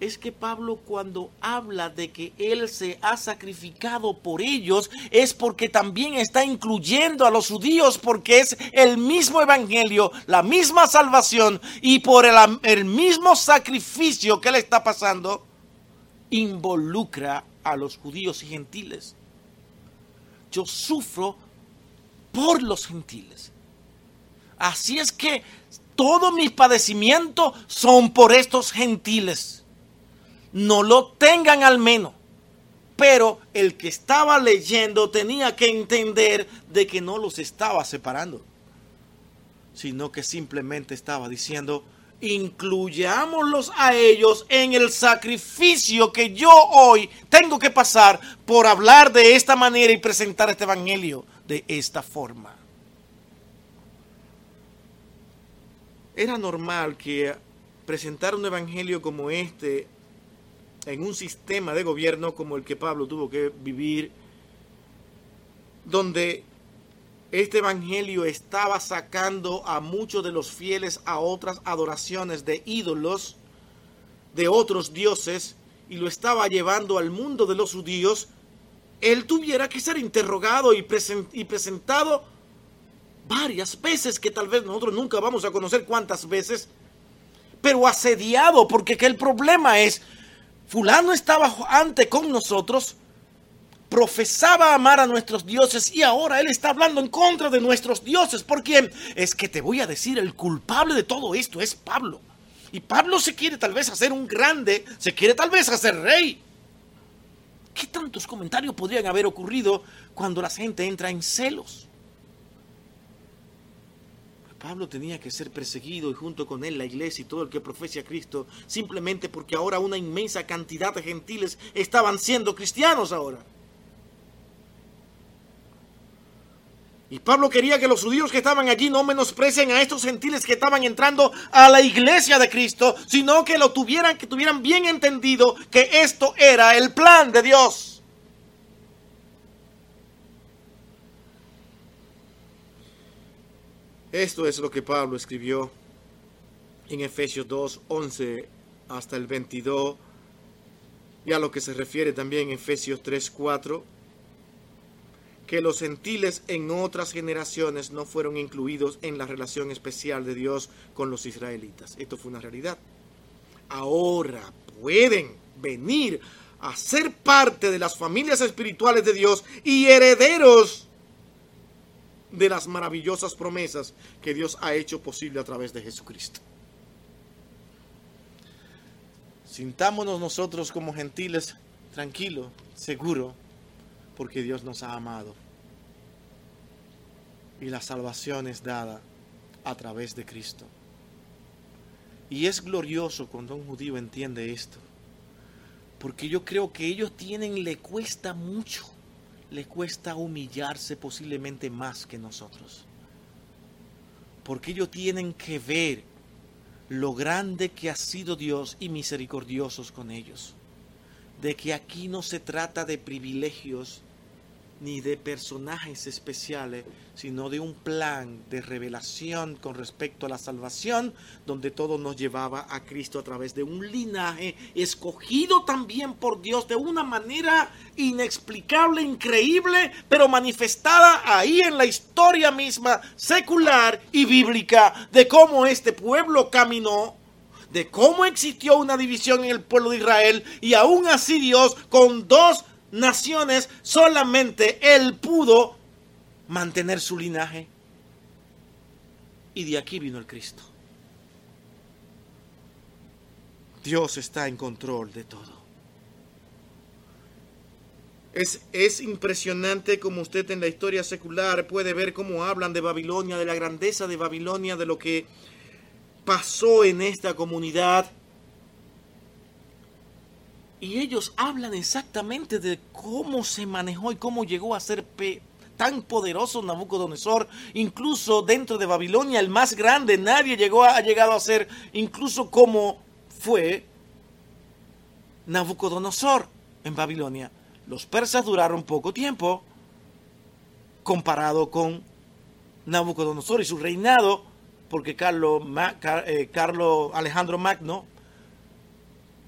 es que Pablo cuando habla de que Él se ha sacrificado por ellos es porque también está incluyendo a los judíos porque es el mismo evangelio, la misma salvación y por el, mismo sacrificio que Él está pasando involucra a los judíos y gentiles. Yo sufro por los gentiles. Así es que todo mi padecimiento son por estos gentiles no lo tengan al menos. Pero el que estaba leyendo tenía que entender de que no los estaba separando, sino que simplemente estaba diciendo, incluyámoslos a ellos en el sacrificio que yo hoy tengo que pasar por hablar de esta manera y presentar este evangelio de esta forma. Era normal que presentar un evangelio como este en un sistema de gobierno como el que Pablo tuvo que vivir, donde este evangelio estaba sacando a muchos de los fieles a otras adoraciones de ídolos, de otros dioses, y lo estaba llevando al mundo de los judíos, él tuviera que ser interrogado y, presentado varias veces, que tal vez nosotros nunca vamos a conocer cuántas veces, pero asediado, porque que el problema es, fulano estaba antes con nosotros, profesaba amar a nuestros dioses y ahora él está hablando en contra de nuestros dioses. ¿Por quién? Es que te voy a decir, el culpable de todo esto es Pablo. Y Pablo se quiere tal vez hacer un grande, se quiere tal vez hacer rey. ¿Qué tantos comentarios podrían haber ocurrido cuando la gente entra en celos? Pablo tenía que ser perseguido y junto con él la iglesia y todo el que profesa a Cristo, simplemente porque ahora una inmensa cantidad de gentiles estaban siendo cristianos ahora. Y Pablo quería que los judíos que estaban allí no menosprecien a estos gentiles que estaban entrando a la iglesia de Cristo, sino que lo tuvieran, que tuvieran bien entendido que esto era el plan de Dios. Esto es lo que Pablo escribió en Efesios 2, 11 hasta el 22, y a lo que se refiere también en Efesios 3, 4, que los gentiles en otras generaciones no fueron incluidos en la relación especial de Dios con los israelitas. Esto fue una realidad. Ahora pueden venir a ser parte de las familias espirituales de Dios y herederos de las maravillosas promesas que Dios ha hecho posible a través de Jesucristo. Sintámonos nosotros como gentiles tranquilos, seguros, porque Dios nos ha amado. Y la salvación es dada a través de Cristo. Y es glorioso cuando un judío entiende esto. Porque yo creo que ellos tienen, le cuesta mucho le cuesta humillarse posiblemente más que nosotros. Porque ellos tienen que ver lo grande que ha sido Dios y misericordiosos con ellos. De que aquí no se trata de privilegios ni de personajes especiales, sino de un plan de revelación con respecto a la salvación, donde todo nos llevaba a Cristo a través de un linaje escogido también por Dios de una manera inexplicable, increíble, pero manifestada ahí en la historia misma secular y bíblica de cómo este pueblo caminó de cómo existió una división en el pueblo de Israel y aún así Dios con dos naciones, solamente él pudo mantener su linaje. Y de aquí vino el Cristo. Dios está en control de todo. Es, es, impresionante como usted en la historia secular puede ver cómo hablan de Babilonia, de la grandeza de Babilonia, de lo que pasó en esta comunidad. Y ellos hablan exactamente de cómo se manejó y cómo llegó a ser tan poderoso Nabucodonosor, incluso dentro de Babilonia el más grande, nadie llegó ha llegado a ser incluso como fue Nabucodonosor en Babilonia. Los persas duraron poco tiempo comparado con Nabucodonosor y su reinado, porque Carlos, eh, Carlos Alejandro Magno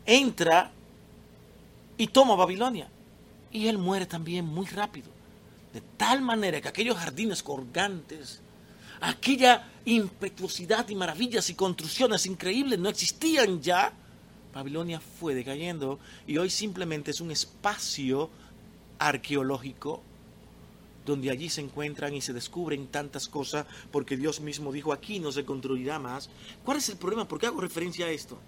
entra y toma Babilonia. Y él muere también muy rápido. De tal manera que aquellos jardines colgantes, aquella impetuosidad y maravillas y construcciones increíbles no existían ya. Babilonia fue decayendo y hoy simplemente es un espacio arqueológico donde allí se encuentran y se descubren tantas cosas porque Dios mismo dijo aquí no se construirá más. ¿Cuál es el problema? ¿Por qué hago referencia a esto?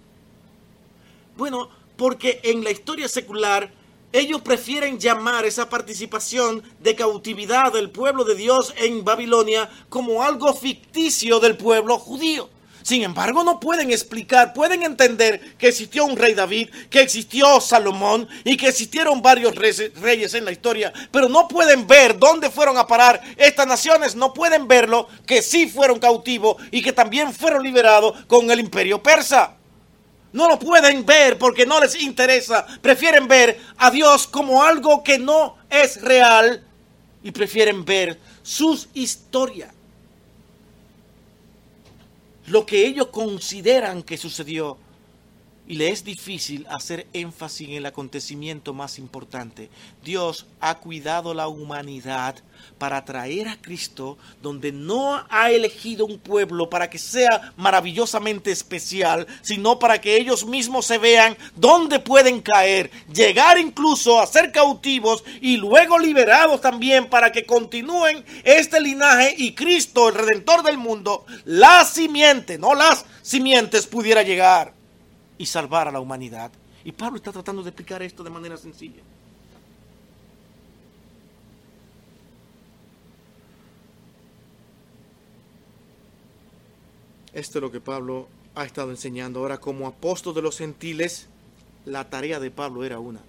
Bueno, porque en la historia secular ellos prefieren llamar esa participación de cautividad del pueblo de Dios en Babilonia como algo ficticio del pueblo judío. Sin embargo, no pueden explicar, pueden entender que existió un rey David, que existió Salomón y que existieron varios reyes en la historia, pero no pueden ver dónde fueron a parar estas naciones, no pueden verlo que sí fueron cautivos y que también fueron liberados con el imperio persa. No lo pueden ver porque no les interesa. Prefieren ver a Dios como algo que no es real y prefieren ver sus historias. Lo que ellos consideran que sucedió y le es difícil hacer énfasis en el acontecimiento más importante. Dios ha cuidado la humanidad para traer a Cristo donde no ha elegido un pueblo para que sea maravillosamente especial, sino para que ellos mismos se vean dónde pueden caer, llegar incluso a ser cautivos y luego liberados también para que continúen este linaje y Cristo, el redentor del mundo, la simiente, no las simientes, pudiera llegar y salvar a la humanidad. Y Pablo está tratando de explicar esto de manera sencilla. Esto es lo que Pablo ha estado enseñando. Ahora, como apóstol de los gentiles, la tarea de Pablo era una.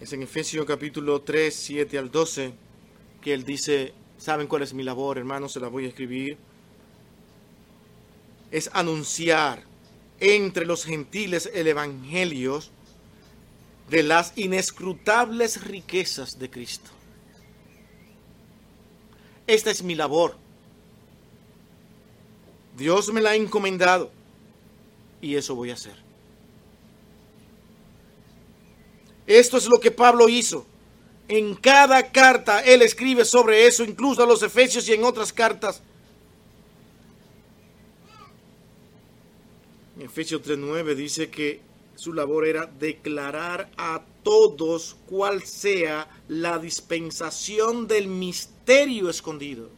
Es en Efesios capítulo 3, 7 al 12, que él dice, ¿saben cuál es mi labor, hermanos? Se la voy a escribir es anunciar entre los gentiles el Evangelio de las inescrutables riquezas de Cristo. Esta es mi labor. Dios me la ha encomendado y eso voy a hacer. Esto es lo que Pablo hizo. En cada carta él escribe sobre eso, incluso a los Efesios y en otras cartas Efesios 3.9 dice que su labor era declarar a todos cuál sea la dispensación del misterio escondido.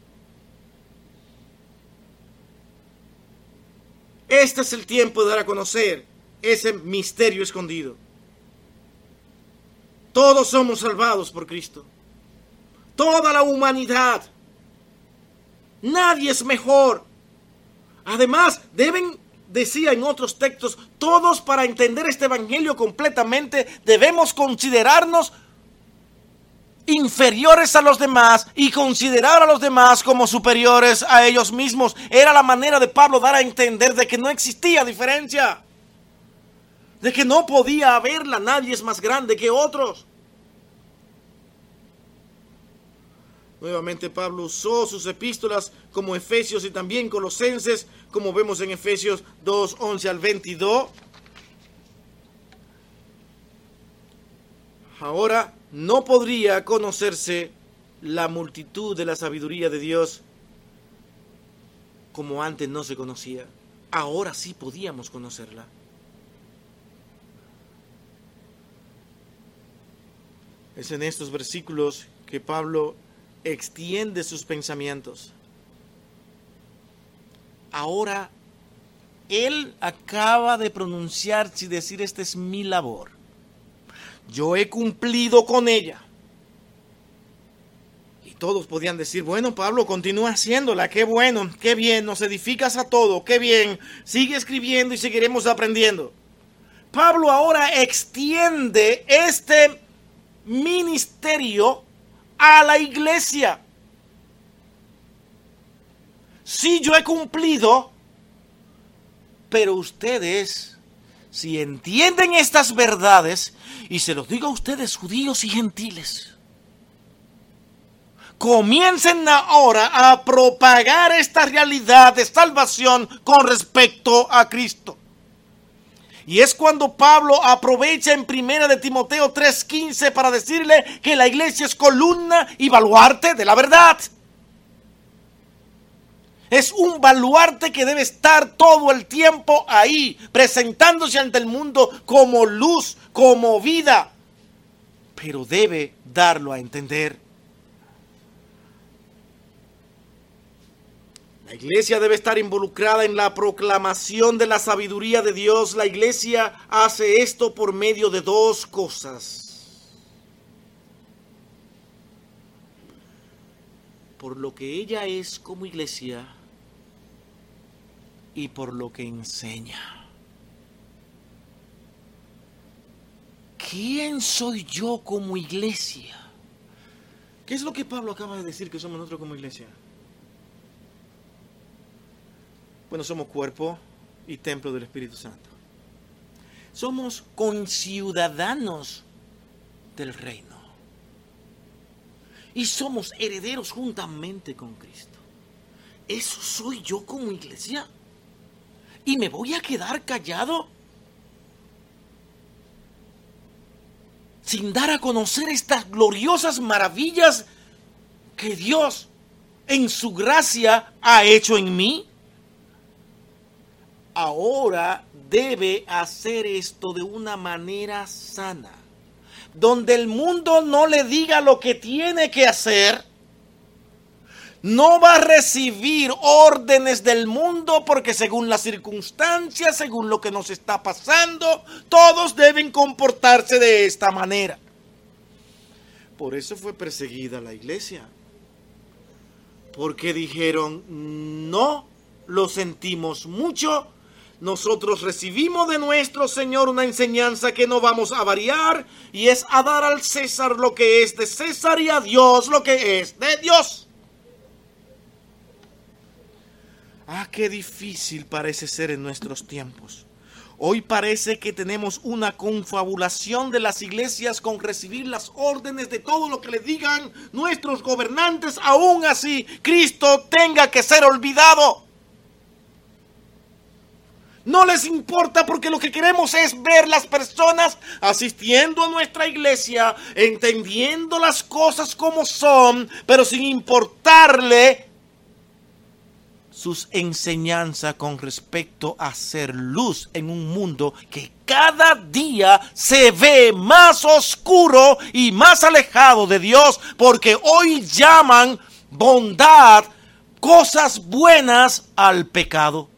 Este es el tiempo de dar a conocer ese misterio escondido. Todos somos salvados por Cristo. Toda la humanidad. Nadie es mejor. Además, deben decía en otros textos, todos para entender este Evangelio completamente debemos considerarnos inferiores a los demás y considerar a los demás como superiores a ellos mismos. Era la manera de Pablo dar a entender de que no existía diferencia, de que no podía haberla, nadie es más grande que otros. Nuevamente Pablo usó sus epístolas como Efesios y también Colosenses, como vemos en Efesios 2, 11 al 22. Ahora no podría conocerse la multitud de la sabiduría de Dios como antes no se conocía. Ahora sí podíamos conocerla. Es en estos versículos que Pablo extiende sus pensamientos. Ahora, él acaba de pronunciarse y decir, esta es mi labor. Yo he cumplido con ella. Y todos podían decir, bueno, Pablo, continúa haciéndola, qué bueno, qué bien, nos edificas a todo, qué bien, sigue escribiendo y seguiremos aprendiendo. Pablo ahora extiende este ministerio a la iglesia. Sí, yo he cumplido, pero ustedes, si entienden estas verdades, y se los digo a ustedes, judíos y gentiles, comiencen ahora a propagar esta realidad de salvación con respecto a Cristo. Y es cuando Pablo aprovecha en primera de Timoteo 3:15 para decirle que la iglesia es columna y baluarte de la verdad. Es un baluarte que debe estar todo el tiempo ahí, presentándose ante el mundo como luz, como vida. Pero debe darlo a entender. La iglesia debe estar involucrada en la proclamación de la sabiduría de Dios. La iglesia hace esto por medio de dos cosas. Por lo que ella es como iglesia y por lo que enseña. ¿Quién soy yo como iglesia? ¿Qué es lo que Pablo acaba de decir que somos nosotros como iglesia? Bueno, somos cuerpo y templo del Espíritu Santo. Somos conciudadanos del reino. Y somos herederos juntamente con Cristo. ¿Eso soy yo como iglesia? ¿Y me voy a quedar callado? Sin dar a conocer estas gloriosas maravillas que Dios en su gracia ha hecho en mí ahora debe hacer esto de una manera sana. Donde el mundo no le diga lo que tiene que hacer, no va a recibir órdenes del mundo porque según las circunstancias, según lo que nos está pasando, todos deben comportarse de esta manera. Por eso fue perseguida la iglesia. Porque dijeron, no lo sentimos mucho, nosotros recibimos de nuestro Señor una enseñanza que no vamos a variar y es a dar al César lo que es de César y a Dios lo que es de Dios. Ah, qué difícil parece ser en nuestros tiempos. Hoy parece que tenemos una confabulación de las iglesias con recibir las órdenes de todo lo que le digan nuestros gobernantes. Aún así, Cristo tenga que ser olvidado. No les importa porque lo que queremos es ver las personas asistiendo a nuestra iglesia, entendiendo las cosas como son, pero sin importarle sus enseñanzas con respecto a ser luz en un mundo que cada día se ve más oscuro y más alejado de Dios, porque hoy llaman bondad, cosas buenas al pecado.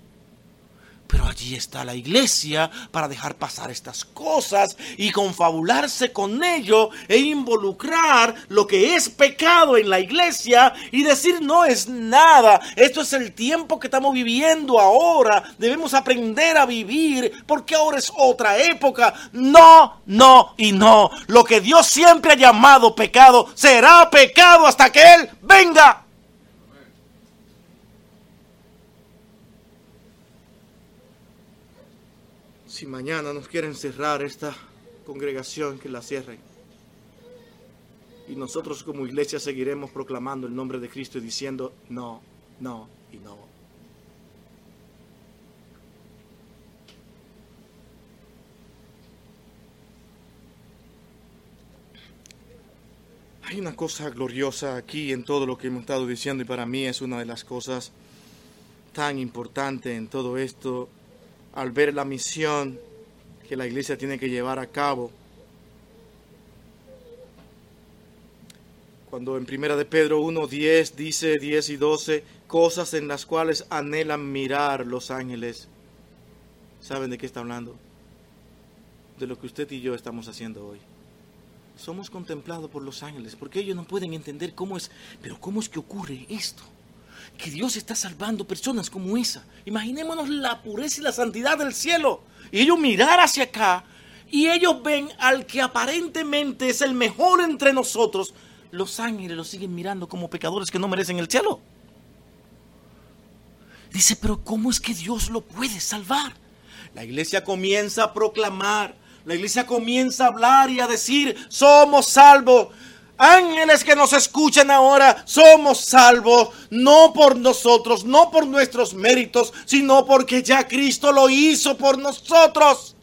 Pero allí está la iglesia para dejar pasar estas cosas y confabularse con ello e involucrar lo que es pecado en la iglesia y decir no es nada. Esto es el tiempo que estamos viviendo ahora. Debemos aprender a vivir porque ahora es otra época. No, no y no. Lo que Dios siempre ha llamado pecado será pecado hasta que Él venga. Si mañana nos quieren cerrar esta congregación, que la cierren. Y nosotros como iglesia seguiremos proclamando el nombre de Cristo y diciendo no, no y no. Hay una cosa gloriosa aquí en todo lo que hemos estado diciendo y para mí es una de las cosas tan importantes en todo esto al ver la misión que la iglesia tiene que llevar a cabo. Cuando en Primera de Pedro 1, 10 dice 10 y 12, cosas en las cuales anhelan mirar los ángeles. ¿Saben de qué está hablando? De lo que usted y yo estamos haciendo hoy. Somos contemplados por los ángeles, porque ellos no pueden entender cómo es, pero cómo es que ocurre esto que Dios está salvando personas como esa. Imaginémonos la pureza y la santidad del cielo. Y ellos mirar hacia acá y ellos ven al que aparentemente es el mejor entre nosotros, los ángeles los siguen mirando como pecadores que no merecen el cielo. Dice, pero ¿cómo es que Dios lo puede salvar? La iglesia comienza a proclamar, la iglesia comienza a hablar y a decir, somos salvos. Ángeles que nos escuchan ahora, somos salvos, no por nosotros, no por nuestros méritos, sino porque ya Cristo lo hizo por nosotros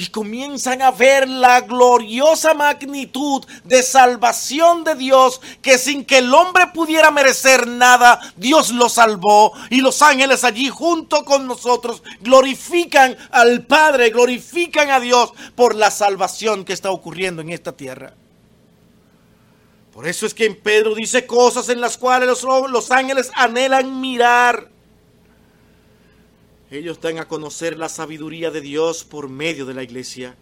y comienzan a ver la gloriosa magnitud de salvación de Dios, que sin que el hombre pudiera merecer nada, Dios lo salvó y los ángeles allí junto con nosotros glorifican al Padre, glorifican a Dios por la salvación que está ocurriendo en esta tierra. Por eso es que en Pedro dice cosas en las cuales los, ángeles anhelan mirar. Ellos dan a conocer la sabiduría de Dios por medio de la iglesia,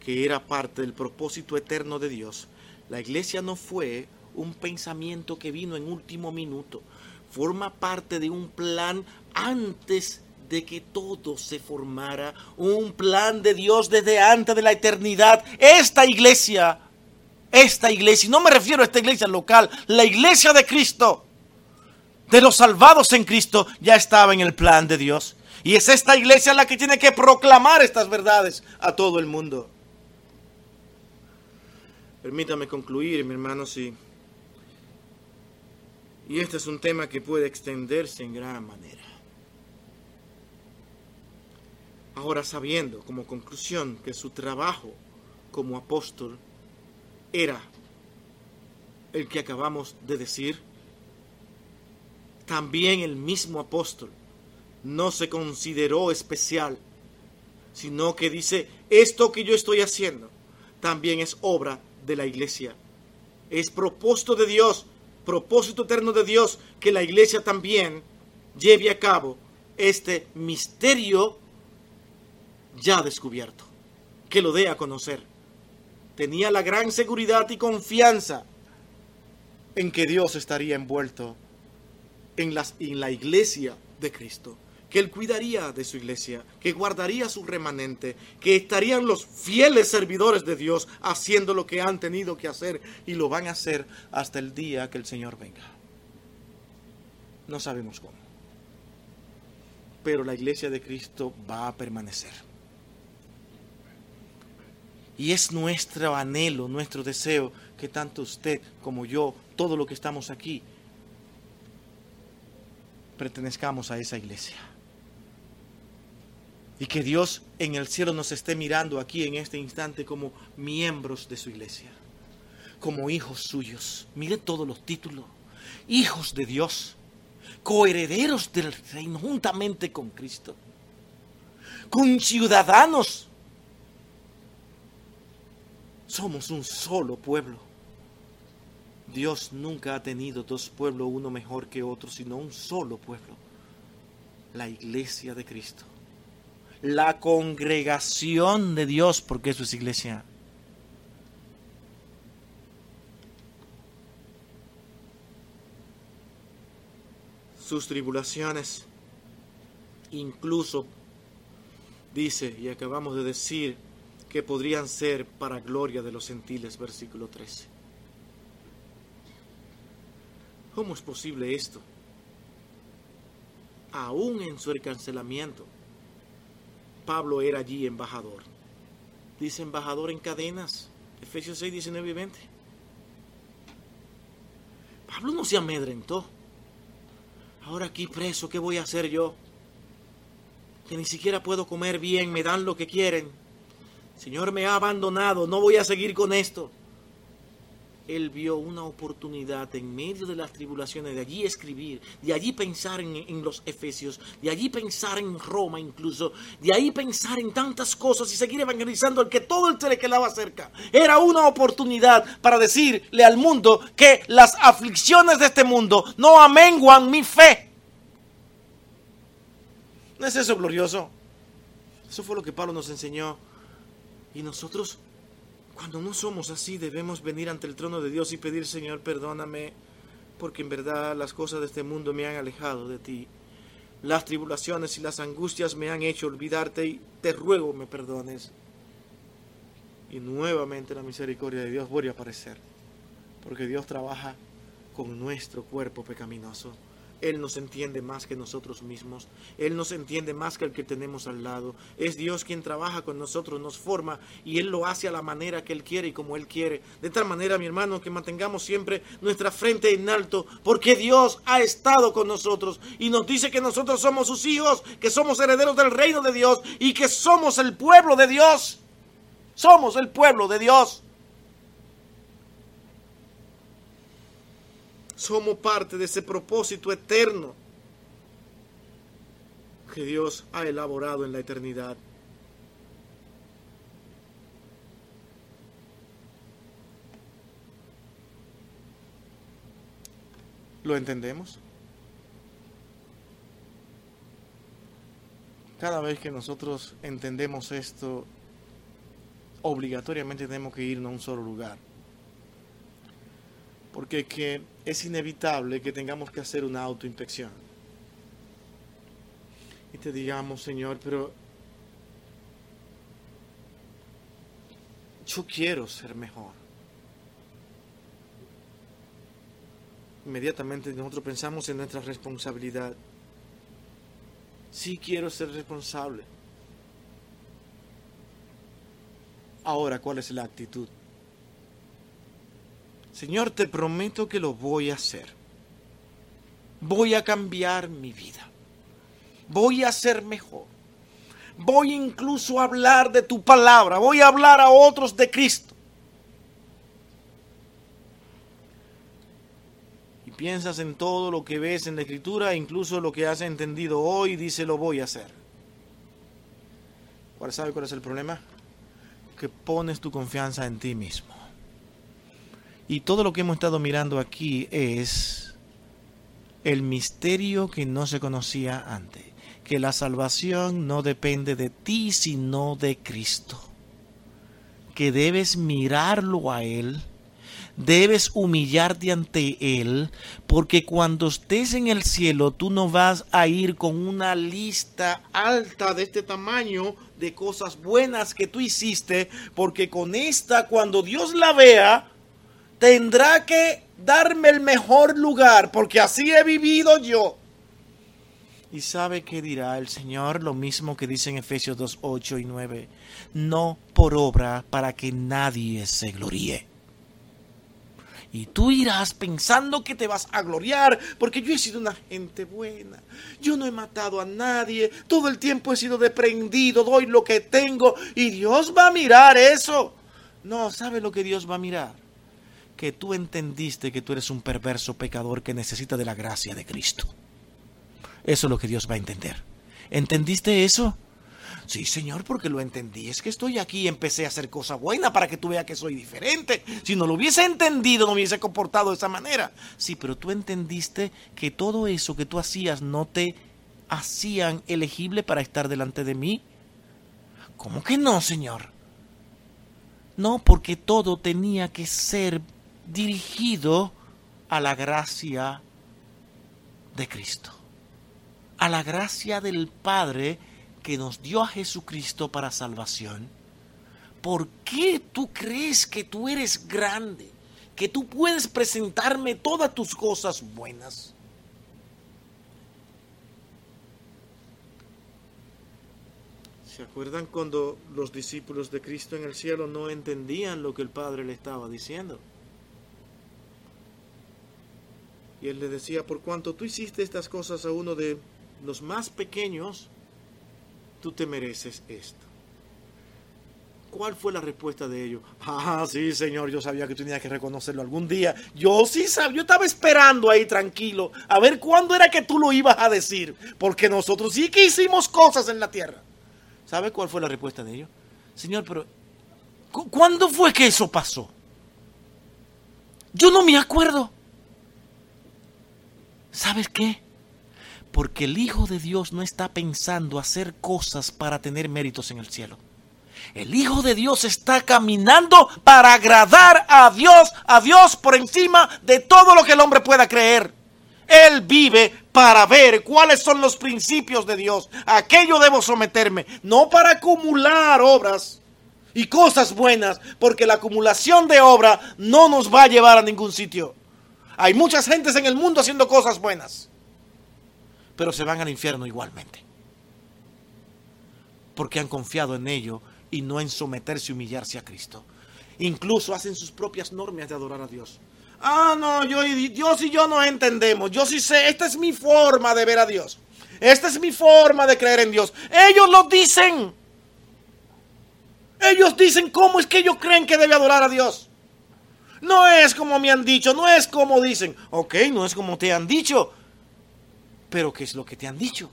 que era parte del propósito eterno de Dios. La iglesia no fue un pensamiento que vino en último minuto, forma parte de un plan antes de que todo se formara, un plan de Dios desde antes de la eternidad. Esta iglesia, esta iglesia, y no me refiero a esta iglesia local, la iglesia de Cristo, de los salvados en Cristo, ya estaba en el plan de Dios. Y es esta iglesia la que tiene que proclamar estas verdades a todo el mundo. Permítame concluir, mi hermano, sí. Y este es un tema que puede extenderse en gran manera. Ahora sabiendo como conclusión que su trabajo como apóstol era el que acabamos de decir, también el mismo apóstol no se consideró especial, sino que dice, esto que yo estoy haciendo también es obra de la iglesia. Es propósito de Dios, propósito eterno de Dios, que la iglesia también lleve a cabo este misterio ya descubierto, que lo dé a conocer. Tenía la gran seguridad y confianza en que Dios estaría envuelto en, las, en la iglesia de Cristo que Él cuidaría de su iglesia, que guardaría su remanente, que estarían los fieles servidores de Dios haciendo lo que han tenido que hacer y lo van a hacer hasta el día que el Señor venga. No sabemos cómo. Pero la iglesia de Cristo va a permanecer. Y es nuestro anhelo, nuestro deseo que tanto usted como yo, todo lo que estamos aquí, pertenezcamos a esa iglesia. Y que Dios en el cielo nos esté mirando aquí en este instante como miembros de su iglesia, como hijos suyos. Mire todos los títulos. Hijos de Dios, coherederos del reino juntamente con Cristo, con ciudadanos. Somos un solo pueblo. Dios nunca ha tenido dos pueblos, uno mejor que otro, sino un solo pueblo, la iglesia de Cristo la congregación de Dios, porque eso es iglesia. Sus tribulaciones, incluso, dice, y acabamos de decir, que podrían ser para gloria de los gentiles, versículo 13. ¿Cómo es posible esto? Aún en su encarcelamiento, Pablo era allí embajador. Dice embajador en cadenas. Efesios 6, 19 y 20. Pablo no se amedrentó. Ahora aquí preso, ¿qué voy a hacer yo? Que ni siquiera puedo comer bien, me dan lo que quieren. Señor me ha abandonado, no voy a seguir con esto él vio una oportunidad en medio de las tribulaciones de allí escribir, de allí pensar en, los Efesios, de allí pensar en Roma incluso, de allí pensar en tantas cosas y seguir evangelizando al que todo el se le quedaba cerca. Era una oportunidad para decirle al mundo que las aflicciones de este mundo no amenguan mi fe. ¿No es eso glorioso? Eso fue lo que Pablo nos enseñó. Y nosotros cuando no somos así, debemos venir ante el trono de Dios y pedir, Señor, perdóname, porque en verdad las cosas de este mundo me han alejado de ti. Las tribulaciones y las angustias me han hecho olvidarte y te ruego me perdones. Y nuevamente la misericordia de Dios vuelve a aparecer Porque Dios trabaja con nuestro cuerpo pecaminoso. Él nos entiende más que nosotros mismos. Él nos entiende más que el que tenemos al lado. Es Dios quien trabaja con nosotros, nos forma y Él lo hace a la manera que Él quiere y como Él quiere. De tal manera, mi hermano, que mantengamos siempre nuestra frente en alto, porque Dios ha estado con nosotros y nos dice que nosotros somos sus hijos, que somos herederos del reino de Dios y que somos el pueblo de Dios. Somos el pueblo de Dios. Somos parte de ese propósito eterno que Dios ha elaborado en la eternidad. ¿Lo entendemos? Cada vez que nosotros entendemos esto, obligatoriamente tenemos que irnos a un solo lugar porque que es inevitable que tengamos que hacer una autoinspección. Y te digamos, Señor, pero yo quiero ser mejor. Inmediatamente nosotros pensamos en nuestra responsabilidad. Sí quiero ser responsable. Ahora, ¿cuál es la actitud? Señor, te prometo que lo voy a hacer. Voy a cambiar mi vida. Voy a ser mejor. Voy incluso a hablar de tu palabra. Voy a hablar a otros de Cristo. Y piensas en todo lo que ves en la escritura, incluso lo que has entendido hoy, dice lo voy a hacer. ¿Cuál sabe cuál es el problema? Que pones tu confianza en ti mismo. Y todo lo que hemos estado mirando aquí es el misterio que no se conocía antes, que la salvación no depende de ti, sino de Cristo, que debes mirarlo a Él, debes humillarte ante Él, porque cuando estés en el cielo tú no vas a ir con una lista alta de este tamaño de cosas buenas que tú hiciste, porque con esta cuando Dios la vea, tendrá que darme el mejor lugar, porque así he vivido yo. ¿Y sabe qué dirá el Señor? Lo mismo que dice en Efesios 2, 8 y 9. No por obra para que nadie se gloríe. Y tú irás pensando que te vas a gloriar, porque yo he sido una gente buena. Yo no he matado a nadie. Todo el tiempo he sido deprendido, doy lo que tengo. Y Dios va a mirar eso. No, ¿sabe lo que Dios va a mirar? Que tú entendiste que tú eres un perverso pecador que necesita de la gracia de Cristo. Eso es lo que Dios va a entender. ¿Entendiste eso? Sí, Señor, porque lo entendí. Es que estoy aquí y empecé a hacer cosa buena para que tú veas que soy diferente. Si no lo hubiese entendido, no hubiese comportado de esa manera. Sí, pero tú entendiste que todo eso que tú hacías no te hacían elegible para estar delante de mí. ¿Cómo que no, Señor? No, porque todo tenía que ser dirigido a la gracia de Cristo, a la gracia del Padre que nos dio a Jesucristo para salvación. ¿Por qué tú crees que tú eres grande? Que tú puedes presentarme todas tus cosas buenas. ¿Se acuerdan cuando los discípulos de Cristo en el cielo no entendían lo que el Padre le estaba diciendo? Y él le decía, por cuanto tú hiciste estas cosas a uno de los más pequeños, tú te mereces esto. ¿Cuál fue la respuesta de ellos? Ah, sí, Señor, yo sabía que tenía que reconocerlo algún día. Yo sí sabía, yo estaba esperando ahí tranquilo, a ver cuándo era que tú lo ibas a decir, porque nosotros sí que hicimos cosas en la tierra. ¿Sabe cuál fue la respuesta de ellos? Señor, pero ¿cuándo fue que eso pasó? Yo no me acuerdo. ¿Sabes qué? Porque el Hijo de Dios no está pensando hacer cosas para tener méritos en el cielo. El Hijo de Dios está caminando para agradar a Dios, a Dios por encima de todo lo que el hombre pueda creer. Él vive para ver cuáles son los principios de Dios. Aquello debo someterme, no para acumular obras, y cosas buenas, porque la acumulación de obra no nos va a llevar a ningún sitio. Hay muchas gentes en el mundo haciendo cosas buenas, pero se van al infierno igualmente, porque han confiado en ello y no en someterse y humillarse a Cristo. Incluso hacen sus propias normas de adorar a Dios. Ah, no, yo Dios y yo no entendemos. Yo sí sé, esta es mi forma de ver a Dios. Esta es mi forma de creer en Dios. Ellos lo dicen. Ellos dicen cómo es que ellos creen que debe adorar a Dios. No es como me han dicho, no es como dicen. Ok, no es como te han dicho. Pero ¿qué es lo que te han dicho?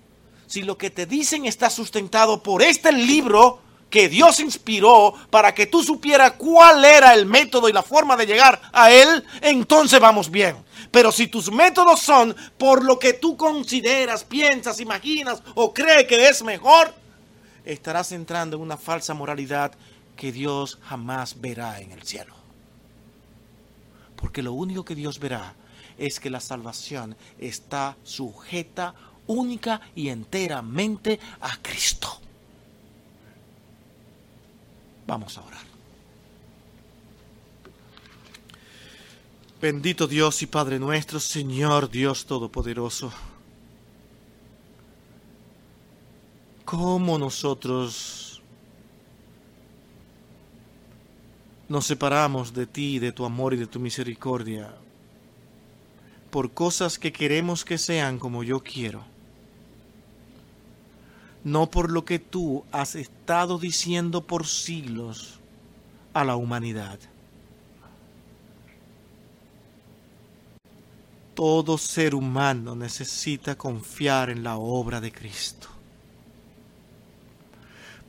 Si lo que te dicen está sustentado por este libro que Dios inspiró para que tú supieras cuál era el método y la forma de llegar a Él, entonces vamos bien. Pero si tus métodos son por lo que tú consideras, piensas, imaginas o crees que es mejor, estarás entrando en una falsa moralidad que Dios jamás verá en el cielo. Porque lo único que Dios verá es que la salvación está sujeta única y enteramente a Cristo. Vamos a orar. Bendito Dios y Padre nuestro, Señor Dios Todopoderoso. ¿Cómo nosotros nos separamos de ti, de tu amor y de tu misericordia por cosas que queremos que sean como yo quiero? No por lo que tú has estado diciendo por siglos a la humanidad. Todo ser humano necesita confiar en la obra de Cristo.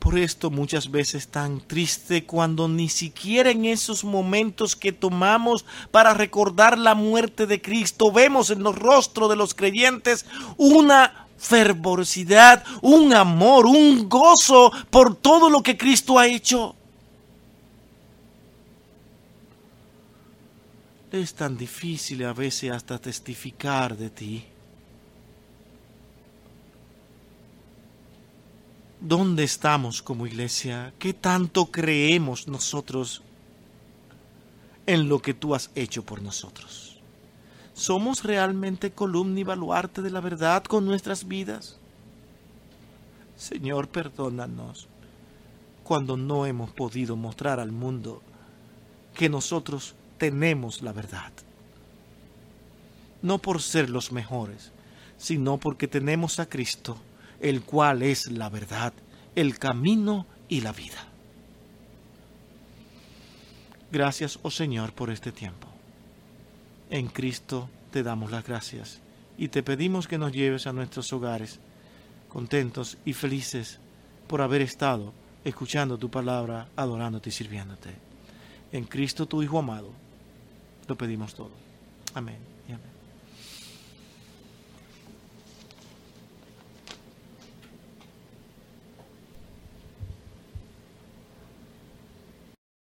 Por esto muchas veces tan triste cuando ni siquiera en esos momentos que tomamos para recordar la muerte de Cristo vemos en los rostros de los creyentes una fervorosidad, un amor, un gozo por todo lo que Cristo ha hecho. Es tan difícil a veces hasta testificar de ti. ¿Dónde estamos como iglesia? ¿Qué tanto creemos nosotros en lo que tú has hecho por nosotros? ¿Somos realmente columna y baluarte de la verdad con nuestras vidas? Señor, perdónanos cuando no hemos podido mostrar al mundo que nosotros tenemos la verdad. No por ser los mejores, sino porque tenemos a Cristo el cual es la verdad, el camino y la vida. Gracias, oh Señor, por este tiempo. En Cristo te damos las gracias y te pedimos que nos lleves a nuestros hogares contentos y felices por haber estado escuchando tu palabra, adorándote y sirviéndote. En Cristo tu Hijo amado, lo pedimos todo. Amén.